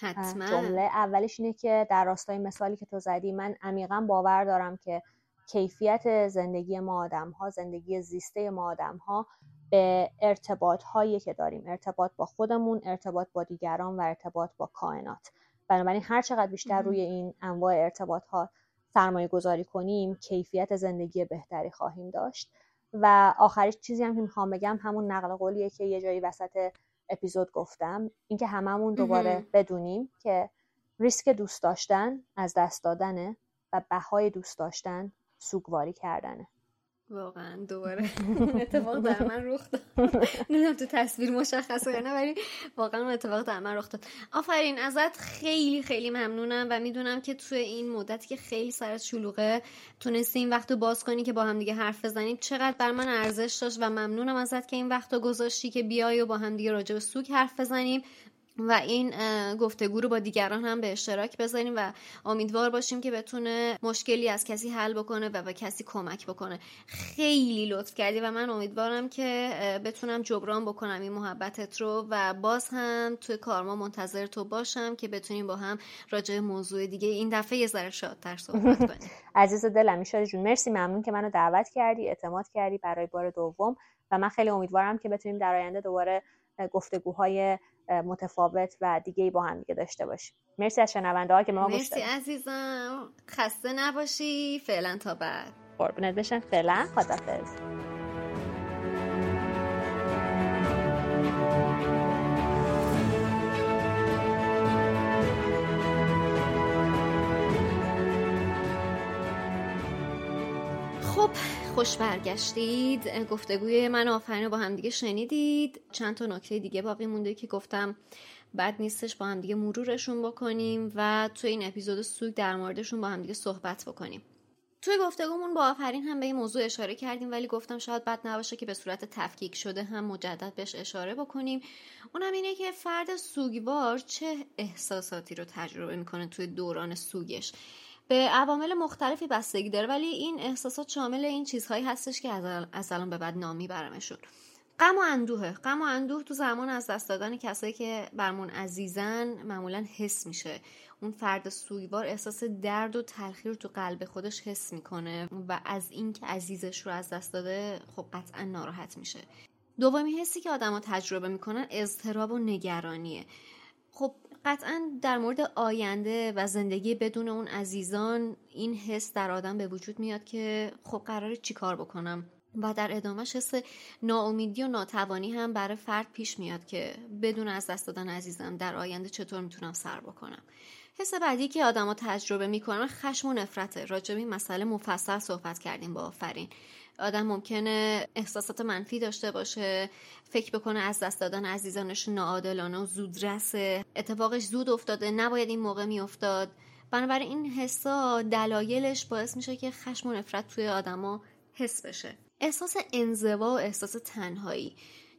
جمله. اولش اینه که در راستای مثالی که تو زدی من عمیقا باور دارم که کیفیت زندگی ما آدم ها زندگی زیسته ما آدم ها به ارتباط هایی که داریم ارتباط با خودمون ارتباط با دیگران و ارتباط با کائنات. بنابراین هر چقدر بیشتر روی این انواع ارتباط ها سرمایه گذاری کنیم کیفیت زندگی بهتری خواهیم داشت. و آخرش چیزی هم که می‌خوام بگم همون نقل قولیه که یه جایی وسط اپیزود گفتم. اینکه هممون دوباره بدونیم که ریسک دوست داشتن از دست دادنه و بهای دوست داشتن سوگواری کردنه. واقعا دوباره. اتفاق در من رخ داد. نمی‌دونم تو تصویر مشخصه یا نه ولی واقعا اون اتفاق در من رخ داد. آفرین ازت خیلی خیلی ممنونم و می‌دونم که توی این مدتی که خیلی سرت شلوغه تونستی این وقت رو باز کنی که با هم دیگه حرف بزنیم. چقدر بر من ارزش داشت و ممنونم ازت که این وقت رو گذاشتی که بیای و با هم دیگه راجع به سوک حرف بزنیم. و این گفتگو رو با دیگران هم به اشتراک بذاریم و امیدوار باشیم که بتونه مشکلی از کسی حل بکنه و به کسی کمک بکنه. خیلی لطف کردی و من امیدوارم که بتونم جبران بکنم این محبتت رو و باز هم توی کارما منتظر تو باشم که بتونیم با هم راجع موضوع دیگه این دفعه یه ذره شادتر صحبت کنیم. عزیز دلم ایشالا جون مرسی. ممنون که منو دعوت کردی اعتماد کردی برای بار دوم و من خیلی امیدوارم که بتونیم در آینده دوباره گفتگوهای متفاوت و دیگه با هم دیگه داشته باشیم. مرسی از شنونده ها که ما گوش مرسی عزیزم. خسته نباشی. فعلا تا بعد. قربونت بشن فعلا خدافظ خب خوش برگشتید. گفتگوی من آفرین با همدیگه شنیدید. چند تا نکته دیگه باقی مونده که گفتم بد نیستش با همدیگه مرورشون بکنیم و تو این اپیزود سوگ در موردشون با همدیگه صحبت بکنیم. توی گفتگومون با آفرین هم به این موضوع اشاره کردیم ولی گفتم شاید بد نباشه که به صورت تفکیک شده هم مجدد بهش اشاره بکنیم. اونم اینه که فرد سوگوار چه احساساتی رو تجربه می‌کنه توی دوران سوگش؟ به عوامل مختلفی بستگی داره ولی این احساسات شامل این چیزهایی هستش که از الان به بعد نامی برمشون غم و اندوه غم و اندوه تو زمان از دست دادن کسایی که برمون عزیزن معمولا حس میشه. اون فرد سویوار احساس درد و تلخی رو تو قلب خودش حس می‌کنه و از اینکه عزیزش رو از دست داده خب قطعا ناراحت میشه. دومی حسی که آدما تجربه می‌کنن اضطراب و نگرانیه. خب قطعا در مورد آینده و زندگی بدون اون عزیزان این حس در آدم به وجود میاد که خب قراره چیکار بکنم؟ و در ادامهش حس ناامیدی و ناتوانی هم برای فرد پیش میاد که بدون از دست دادن عزیزم در آینده چطور می‌تونم سر بکنم؟ حس بعدی که آدما تجربه می‌کنن خشم و نفرته. راجب این مسئله مفصل صحبت کردیم با آفرین. آدم ممکنه احساسات منفی داشته باشه فکر بکنه از دست دادن عزیزانش ناعادلانه و زودرسه. اتفاقش زود افتاده نباید این موقع میافتاد. بنابراین این حسا دلایلش باعث میشه که خشم و نفرت توی آدما حس بشه. احساس انزوا و احساس تنهایی.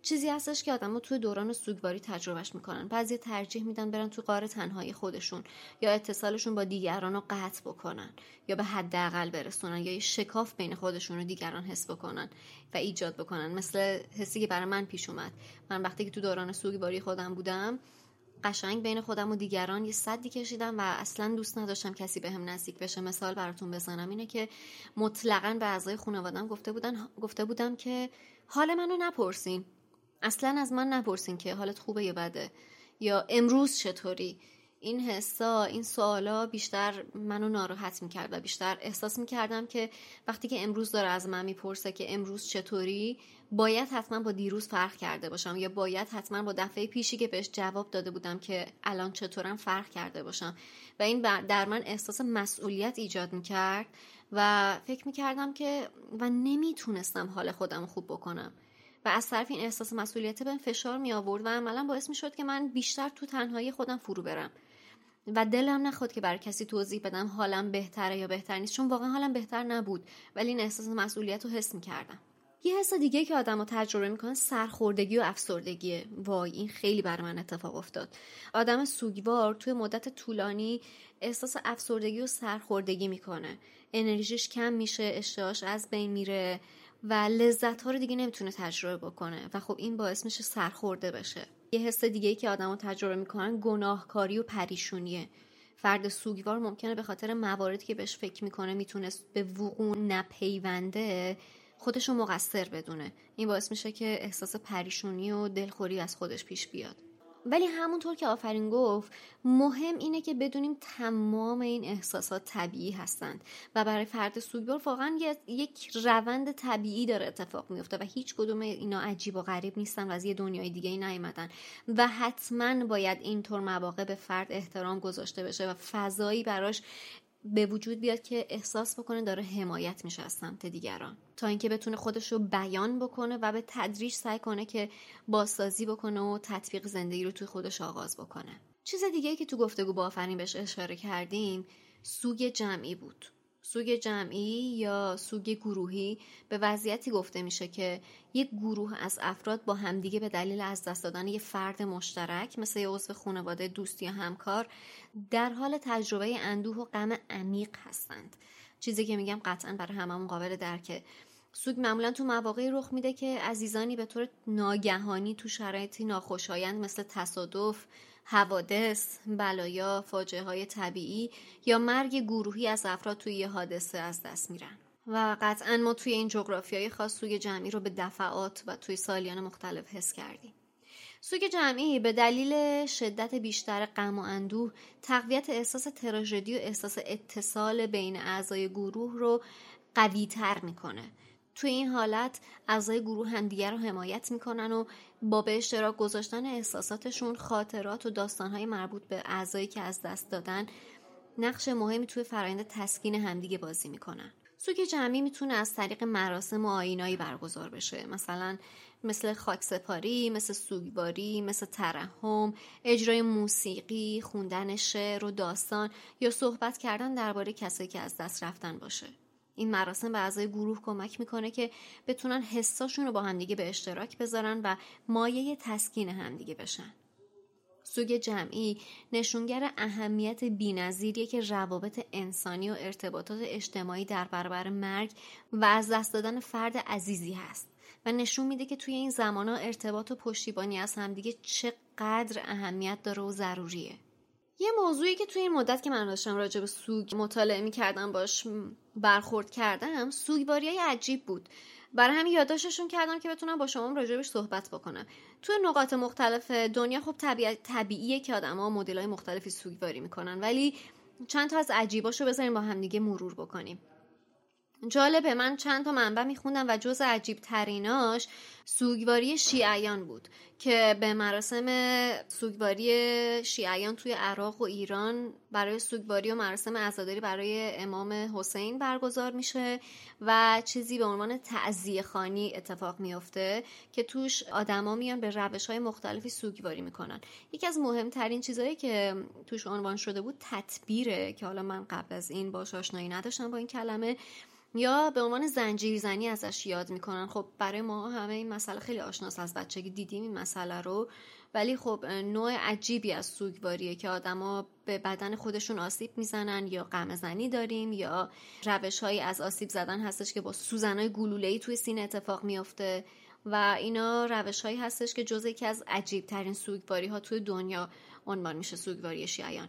چیزی هستش که آدما توی دوران سوگواری تجربهش می‌کنن. بعضی ترجیح میدن برن تو قار تنهایی خودشون یا اتصالشون با دیگران رو قطع بکنن یا به حداقل برسونن یا یه شکاف بین خودشون رو دیگران حس بکنن و ایجاد بکنن. مثل حسی که برای من پیش اومد. من وقتی که تو دوران سوگواری خودم بودم قشنگ بین خودم و دیگران یه صدی کشیدم و اصلا دوست نداشتم کسی به هم نزدیک بشه. مثال براتون بزنم اینه که مطلقا به اعضای خانوادم گفته بودن گفته بودم که حال منو نپرسین. اصلا از من نپرسین که حالت خوبه یا بده. یا امروز چطوری؟ این حسا این سوالا بیشتر منو ناراحت می‌کرد و بیشتر احساس می‌کردم که وقتی که امروز داره از من می‌پرسه که امروز چطوری باید حتما با دیروز فرق کرده باشم یا باید حتما با دفعه پیشی که بهش جواب داده بودم که الان چطورم فرق کرده باشم. و این در من احساس مسئولیت ایجاد می‌کرد و فکر می‌کردم که و نمی‌تونستم حال خودم خوب بکنم. و از طرف این احساس مسئولیت به فشار می آورد و عملا باعث می شد که من بیشتر تو تنهایی خودم فرو برم. و دلم نخواد که برای کسی توضیح بدم حالم بهتره یا بهتر نیست چون واقعا حالم بهتر نبود ولی این احساس مسئولیت رو حس می کردم یه حس دیگه که آدم تجربه می‌کنن سرخوردگی و افسردگیه. وای این خیلی بر من اتفاق افتاد. آدم سوگوار توی مدت طولانی احساس افسردگی و سرخوردگی می‌کنه. انرژیش کم میشه اشتهاش از بین میره. و لذت ها رو دیگه نمی‌تونه تجربه بکنه. و خب این باعث میشه سرخورده بشه. یه حس دیگه ای که آدما تجربه می‌کنن گناهکاری و پریشونیه. فرد سوگوار ممکنه به خاطر مواردی که بهش فکر می‌کنه می‌تونست به وقوع نپیونده خودشو مقصر بدونه. این باعث میشه که احساس پریشونی و دلخوری از خودش پیش بیاد. ولی همونطور که آفرین گفت مهم اینه که بدونیم تمام این احساسات طبیعی هستند و برای فرد سوگوار واقعا یک روند طبیعی داره اتفاق میفته و هیچ کدوم اینا عجیب و غریب نیستن و از یه دنیای دیگه ای نیومدن. و حتما باید اینطور مواقع به فرد احترام گذاشته بشه و فضایی براش به وجود بیاد که احساس بکنه داره حمایت میشه از سمت دیگران. تا اینکه بتونه خودش رو بیان بکنه و به تدریج سعی کنه که بازسازی بکنه و تطبیق زندگی رو توی خودش آغاز بکنه. چیز دیگه که تو گفتگو با آفرین بهش اشاره کردیم سوگ جمعی بود. سوگ جمعی یا سوگ گروهی به وضعیتی گفته میشه که یک گروه از افراد با همدیگه به دلیل از دست دادن یه فرد مشترک مثل یه عضو خانواده دوست یا همکار در حال تجربه اندوه و غم عمیق هستند. چیزی که میگم قطعا برای هممون قابل درکه. سوگ معمولا تو مواقعی رخ میده که عزیزانی به طور ناگهانی تو شرایطی ناخوشایند مثل تصادف حوادث، بلایا، فاجعه های طبیعی یا مرگ گروهی از افراد توی یه حادثه از دست میرن. و قطعا ما توی این جغرافی های خاص سوگ جمعی رو به دفعات و توی سالیان مختلف حس کردیم. سوگ جمعی به دلیل شدت بیشتر غم و اندوه تقویت احساس تراژدی و احساس اتصال بین اعضای گروه رو قوی تر می‌کنه. توی این حالت اعضای گروه همدیگر رو حمایت می‌کنن و با به اشتراک گذاشتن احساساتشون خاطرات و داستانهای مربوط به اعضایی که از دست دادن نقش مهمی توی فرایند تسکین همدیگه بازی می‌کنن سوگ جمعی می‌تونه از طریق مراسم و آینایی برگزار بشه مثلا مثل خاکسپاری، مثل سوگواری، مثل ترحم، اجرای موسیقی، خوندن شعر و داستان یا صحبت کردن درباره کسایی که از دست رفتن باشه. این مراسم به اعضای گروه کمک می‌کنه که بتونن حساشون رو با همدیگه به اشتراک بذارن و مایه تسکین همدیگه بشن. سوگ جمعی نشونگر اهمیت بینظیریه که روابط انسانی و ارتباطات اجتماعی در برابر مرگ و از دست دادن فرد عزیزی هست و نشون میده که توی این زمان ارتباط و پشتیبانی از همدیگه چقدر اهمیت داره و ضروریه. یه موضوعی که توی این مدت که من داشتم راجع به سوگ مطالعه می‌کردم باش برخورد کردم سوگواری های عجیب بود. برای همین یادداشتشون کردم که بتونم با شما راجبش صحبت بکنم. توی نقاط مختلف دنیا خب طبیعت طبیعیه که آدما مدل های مختلفی سوگواری می‌کنن ولی چند تا از عجیباشو بذاریم با همدیگه مرور بکنیم. جالبه من چند تا منبع میخوندم و جز عجیب تریناش سوگواری شیعیان بود که به مراسم سوگواری شیعیان توی عراق و ایران برای سوگواری و مراسم عزاداری برای امام حسین برگزار میشه و چیزی به عنوان تعذیه خانی اتفاق میافته که توش آدما میان به روش های مختلفی سوگواری می‌کنن. یکی از مهمترین چیزهایی که توش عنوان شده بود تطبیره که حالا من قبل از این باش آشنایی نداشتم با این کلمه یا به عنوان زنجیرزنی ازش یاد می‌کنن. خب برای ما همه این مسئله خیلی آشناس از بچگی دیدیم این مسئله رو. ولی خب نوع عجیبی از سوگواریه که آدما به بدن خودشون آسیب می‌زنن یا غم زنی داریم یا روش هایی از آسیب زدن هستش که با سوزنهای گلوله توی سینه اتفاق میافته. و اینا روش هایی هستش که جز یکی از عجیب ترین سوگواری ها توی دنیا عنوان میشه سوگواری شیعیان.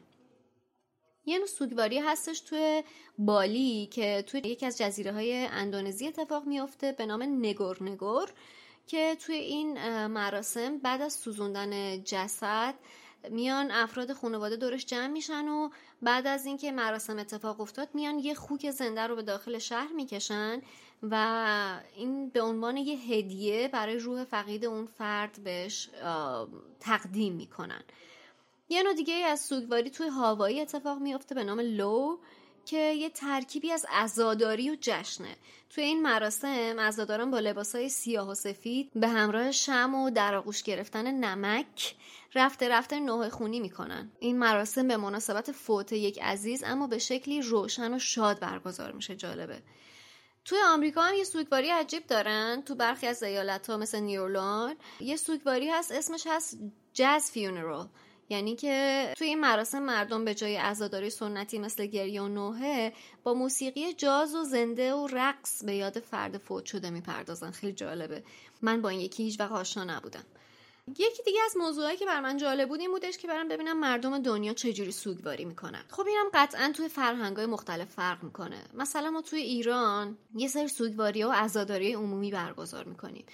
یه نوع سوگواری هستش توی بالی که توی یکی از جزیره های اندونزی اتفاق میافته به نام نگور نگور که توی این مراسم بعد از سوزوندن جسد میان افراد خانواده دورش جمع میشن و بعد از اینکه مراسم اتفاق افتاد میان یه خوک زنده رو به داخل شهر می‌کشن و این به عنوان یه هدیه برای روح فقید اون فرد بهش تقدیم می‌کنن. یه نوع دیگه از سوگواری توی هاوایی اتفاق میافته به نام لو که یه ترکیبی از عزاداری و جشنه. توی این مراسم عزاداران با لباسای سیاه و سفید به همراه شم و در آغوش گرفتن نمک رفته رفته نوه خونی می‌کنن. این مراسم به مناسبت فوت یک عزیز اما به شکلی روشن و شاد برگزار میشه جالبه. توی آمریکا هم یه سوگواری عجیب دارن. تو برخی از ایالت ها مثل نیورلان یه سوگواری هست اسمش هست جاز فیونرال. یعنی که توی این مراسم مردم به جای عزاداری سنتی مثل گریه و نوحه با موسیقی جاز و زنده و رقص به یاد فرد فوت شده می‌پردازن. خیلی جالبه. من با این یکی هیچ وقت آشنا نبودم. یکی دیگه از موضوعایی که بر من جالب بود این بودش که برم ببینم مردم دنیا چجوری سوگواری می‌کنن. خب اینم قطعا توی فرهنگای مختلف فرق می‌کنه. مثلا ما توی ایران یه سری سوگواری و عزاداری عمومی برگزار می‌کنیم.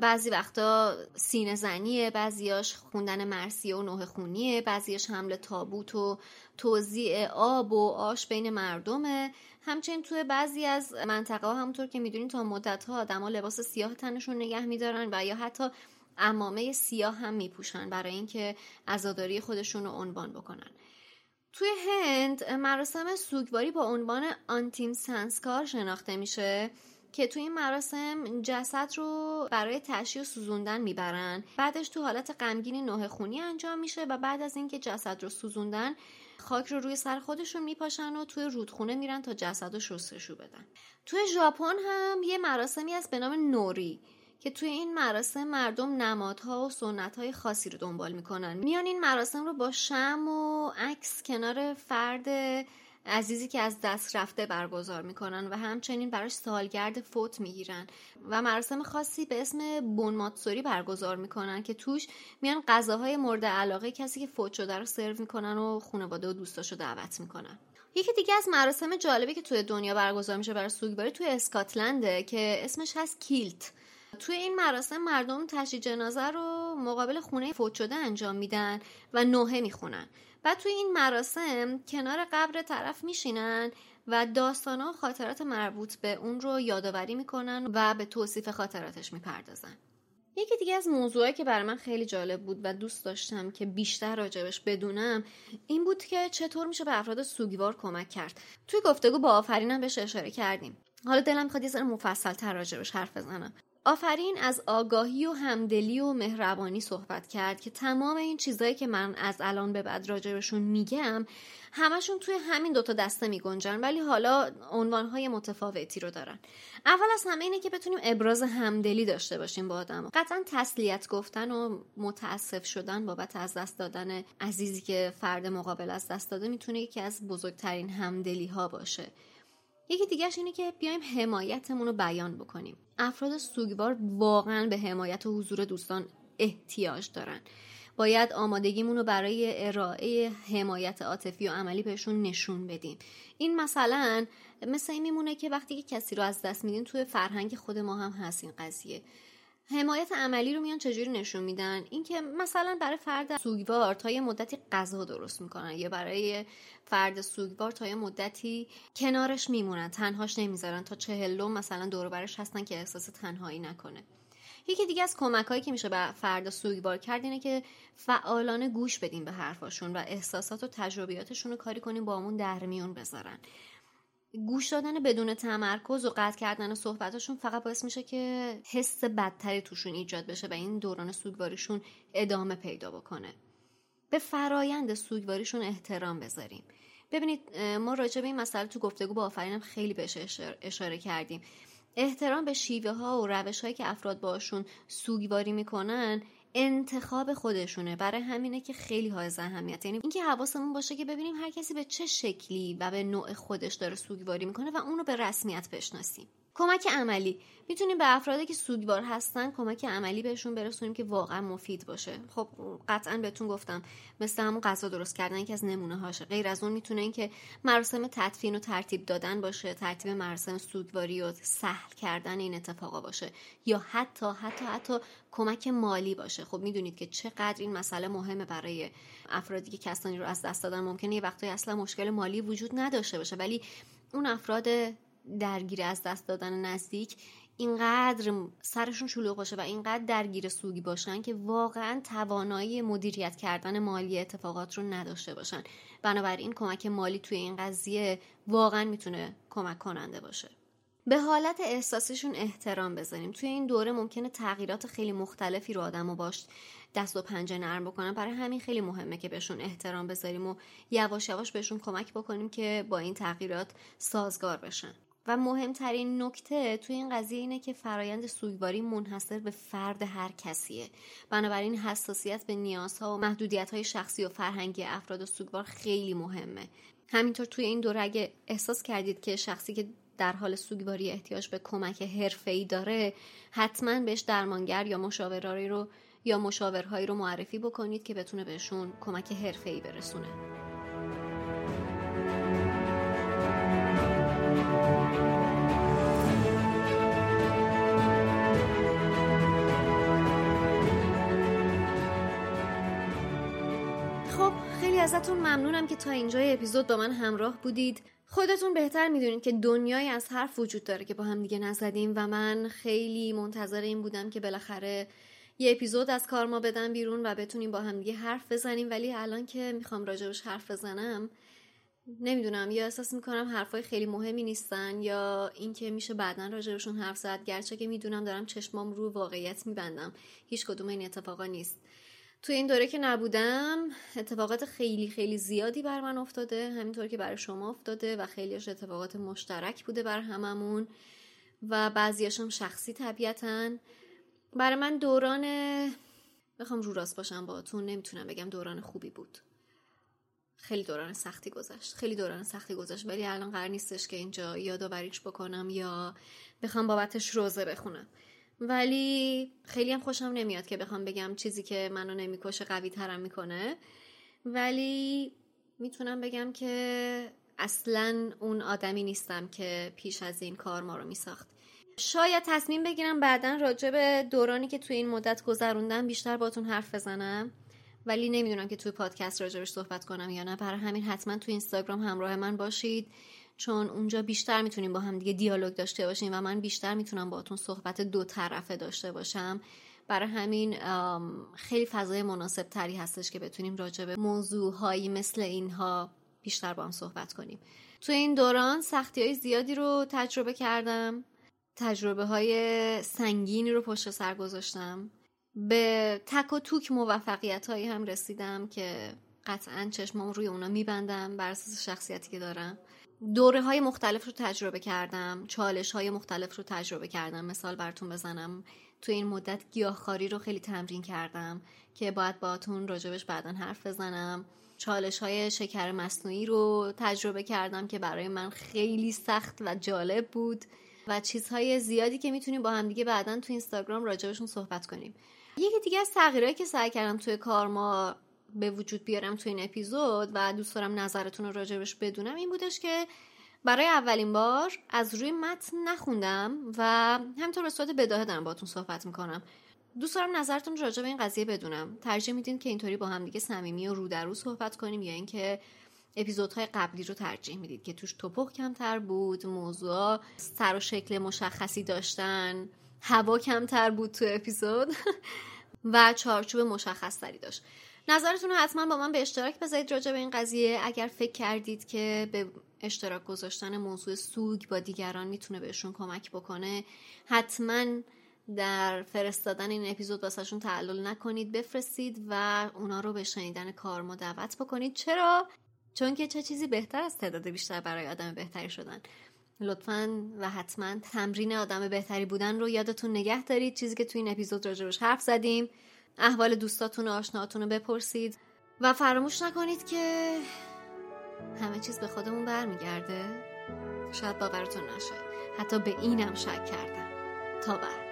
بعضی وقتا سینه زنیه بعضیاش خوندن مرسی و نوه خونیه بعضیاش حمل تابوت و توزیع آب و آش بین مردمه. همچنین توی بعضی از منطقه ها همونطور که می‌دونین تا مدت ها آدما لباس سیاه تنشون نگه میدارن و یا حتی امامه سیاه هم میپوشن برای اینکه عزاداری خودشون رو عنوان بکنن. توی هند مراسم سوگواری با عنوان آنتیم سنسکار شناخته میشه. که توی این مراسم جسد رو برای تشییع سوزوندن می‌برن. بعدش تو حالت غمگین نوه خونی انجام میشه و بعد از اینکه جسد رو سوزوندن خاک رو روی سر خودشون میپاشن و توی رودخونه میرن تا جسد رو شستشو بدن. توی ژاپن هم یه مراسمی هست به نام نوری که توی این مراسم مردم نمادها و سنتهای خاصی رو دنبال می‌کنن. میان این مراسم رو با شم و عکس کنار فرد عزیزی که از دست رفته برگزار می‌کنن و همچنین براش سالگرد فوت می‌گیرن و مراسم خاصی به اسم بونماتسوری برگزار می‌کنن که توش میان غذاهای مورد علاقه کسی که فوت شده رو سرو می‌کنن و خانواده و دوستاشو دعوت می‌کنن. یکی دیگه از مراسم جالبی که توی دنیا برگزار میشه برای سوگواری توی اسکاتلنده که اسمش هست کیلت. توی این مراسم مردم تشییع جنازه رو مقابل خونه فوت شده انجام میدن و نوحه می‌خونن. بعد توی این مراسم کنار قبر طرف میشینن و داستان و خاطرات مربوط به اون رو یادآوری می‌کنن و به توصیف خاطراتش می‌پردازن. یکی دیگه از موضوعی که برای من خیلی جالب بود و دوست داشتم که بیشتر راجبش بدونم این بود که چطور میشه به افراد سوگوار کمک کرد. توی گفتگو با آفرینم بهش اشاره کردیم. حالا دلم می‌خواد یه ذره مفصل تر راجبش حرف بزنم. آفرین از آگاهی و همدلی و مهربانی صحبت کرد که تمام این چیزایی که من از الان به بعد راجبشون میگم همشون توی همین دوتا دسته میگنجن ولی حالا عنوانهای متفاوتی رو دارن. اول از همه اینه که بتونیم ابراز همدلی داشته باشیم با آدم قطعا تسلیت گفتن و متاسف شدن بابت از دست دادن عزیزی که فرد مقابل از دست داده می‌تونه یکی از بزرگترین همدلی ها باشه. یکی دیگهش اینه که بیایم حمایتمون رو بیان بکنیم. افراد سوگوار واقعا به حمایت و حضور دوستان احتیاج دارن. باید آمادگیمون رو برای ارائه حمایت عاطفی و عملی بهشون نشون بدیم. این مثلا مثل این میمونه که وقتی که کسی رو از دست میدین توی فرهنگ خود ما هم هست این قضیه. حمایت عملی رو میان چجوری نشون میدن؟ اینکه مثلا برای فرد سوگوار تا یه مدتی غذا درست می‌کنن یا برای فرد سوگوار تا یه مدتی کنارش میمونن تنهاش نمی‌ذارن تا چهلم مثلا دور برش هستن که احساس تنهایی نکنه. یکی دیگه از کمک هایی که میشه به فرد سوگوار کرد اینه که فعالانه گوش بدیم به حرفاشون و احساسات و تجربیاتشون رو کاری کنیم با همون در میون بذارن. گوش دادن بدون تمرکز و قطع کردن صحبتاشون فقط باعث میشه که حس بدتری توشون ایجاد بشه و این دوران سوگواریشون ادامه پیدا بکنه. به فرایند سوگواریشون احترام بذاریم. ببینید ما راجع به این مسئله تو گفتگو با آفرینم خیلی بهش اشاره کردیم. احترام به شیوه ها و روش هایی که افراد باشون سوگواری می‌کنن انتخاب خودشونه برای همینه که خیلی های اهمیت یعنی اینکه حواسمون باشه که ببینیم هر کسی به چه شکلی و به نوع خودش داره سوگواری می‌کنه و اونو به رسمیت بشناسیم. کمک عملی. می‌تونیم به افرادی که سوگوار هستن کمک عملی بهشون برسونیم که واقعا مفید باشه. خب قطعا بهتون گفتم مثل همون غذا درست کردن یکی از نمونه هاشه. غیر از اون می‌تونه این که مراسم تدفین و ترتیب دادن باشه ترتیب مراسم سوگواری و سهل کردن این اتفاقا باشه. یا حتی حتی حتی کمک مالی باشه. خب می‌دونید که چقدر این مسئله مهمه برای افرادی که کسانی رو از دست دادن. ممکنه یه وقتی اصلا مشکل مالی وجود نداشته باشه. ولی اون افراد درگیر از دست دادن نزدیک اینقدر سرشون شلوغ باشه و اینقدر درگیر سوگی باشن که واقعا توانایی مدیریت کردن مالی اتفاقات رو نداشته باشن. بنابراین کمک مالی توی این قضیه واقعا می‌تونه کمک کننده باشه. به حالت احساسیشون احترام بذاریم. توی این دوره ممکنه تغییرات خیلی مختلفی رو آدم و باش دست و پنجه نرم بکنن. برای همین خیلی مهمه که بهشون احترام بذاریم و یواش یواش بهشون کمک بکنیم که با این تغییرات سازگار بشن. و مهمترین نکته توی این قضیه اینه که فرایند سوگواری منحصر به فرد هر کسیه. بنابراین حساسیت به نیازها و محدودیت های شخصی و فرهنگی افراد و سوگوار خیلی مهمه. همینطور توی این دوره اگه احساس کردید که شخصی که در حال سوگواری احتیاج به کمک حرفه‌ای داره حتما بهش درمانگر یا مشاورایی رو یا مشاورهایی رو معرفی بکنید که بتونه بهشون کمک حرفه‌ای برسونه. ازتون ممنونم که تا اینجای اپیزود با من همراه بودید. خودتون بهتر می‌دونید که دنیای از حرف وجود داره که با هم دیگه نزدیم و من خیلی منتظر این بودم که بالاخره یه اپیزود از کار ما بدم بیرون و بتونیم با هم دیگه حرف بزنیم. ولی الان که می‌خوام راجبش حرف بزنم نمی‌دونم یا احساس می‌کنم حرفای خیلی مهمی نیستن یا اینکه میشه بعدا راجبشون حرف زد. گرچه که می‌دونم دارم چشمام رو واقعیت میبندم. هیچ کدوم این اتفاقا نیست. تو این دوره که نبودم اتفاقات خیلی خیلی زیادی بر من افتاده. همینطور که برای شما افتاده و خیلیش اتفاقات مشترک بوده بر هممون و بعضیاشم شخصی طبیعتا. برای من دوران بخوام رو راست باشم باهاتون نمی‌تونم بگم دوران خوبی بود. خیلی دوران سختی گذشت. خیلی دوران سختی گذشت. ولی الان قرار نیستش که اینجا یادآوریش بکنم یا بخوام بابتش روزه بخونم. ولی خیلی هم خوشم نمیاد که بخوام بگم چیزی که منو نمی‌کشه قوی ترم می‌کنه. ولی می‌تونم بگم که اصلا اون آدمی نیستم که پیش از این کار ما رو میساخت. شاید تصمیم بگیرم بعدا راجع به دورانی که توی این مدت گذروندم بیشتر باتون حرف بزنم. ولی نمی‌دونم که توی پادکست راجبش صحبت کنم یا نه. برای همین حتما توی اینستاگرام همراه من باشید چون اونجا بیشتر می‌تونیم با هم دیگه دیالوگ داشته باشیم و من بیشتر می‌تونم باهاتون صحبت دو طرفه داشته باشم. برای همین خیلی فضای مناسب تری هستش که بتونیم راجع به موضوعهایی مثل اینها بیشتر با هم صحبت کنیم. توی این دوران سختی های زیادی رو تجربه کردم. تجربه های سنگینی رو پشت سر گذاشتم. به تک و توک موفقیت هایی هم رسیدم که قطعا چشمام روی اونا میبندم بر اساس شخصیتی که دارم. دوره های مختلف رو تجربه کردم چالش های مختلف رو تجربه کردم. مثال براتون بزنم. تو این مدت گیاهخواری رو خیلی تمرین کردم که باید باهاتون راجبش بعدا حرف بزنم. چالش های شکر مصنوعی رو تجربه کردم که برای من خیلی سخت و جالب بود و چیزهای زیادی که می‌تونیم با هم دیگه بعدا تو اینستاگرام راجبشون صحبت کنیم. یکی دیگه از تغییرهایی که سعی کردم توی کار ما به وجود بیارم تو این اپیزود و دوست دارم نظرتون رو راجبش بدونم این بودش که برای اولین بار از روی متن نخوندم و همینطور به صورت بداهه دارم باتون صحبت می‌کنم. دوست دارم نظرتون راجع به این قضیه بدونم. ترجیح میدین که اینطوری با هم دیگه صمیمی و رو در رو صحبت کنیم یا اینکه اپیزودهای قبلی رو ترجیح می‌دید که توش توپخ کمتر بود موضوع سر و شکل مشخصی داشتن. هوا کمتر بود تو اپیزود و چارچوب مشخص تری داشت. نظرتون رو حتما با من به اشتراک بذارید راجع به این قضیه. اگر فکر کردید که به اشتراک گذاشتن موضوع سوگ با دیگران می‌تونه بهشون کمک بکنه حتما در فرستادن این اپیزود واسهشون تعلل نکنید بفرستید و اونا رو به شنیدن کارما دعوت بکنید. چرا؟ چون که چه چیزی بهتر از تعداد بیشتر برای آدم بهتری شدن. لطفا و حتما تمرین آدم بهتری بودن رو یادتون نگه دارید. چیزی که تو این اپیزود راجبش حرف زدیم. احوال دوستاتون و آشناتون رو بپرسید. و فراموش نکنید که همه چیز به خودمون برمیگرده. شاید باورتون نشه. حتی به اینم شک کردم. تا بعد.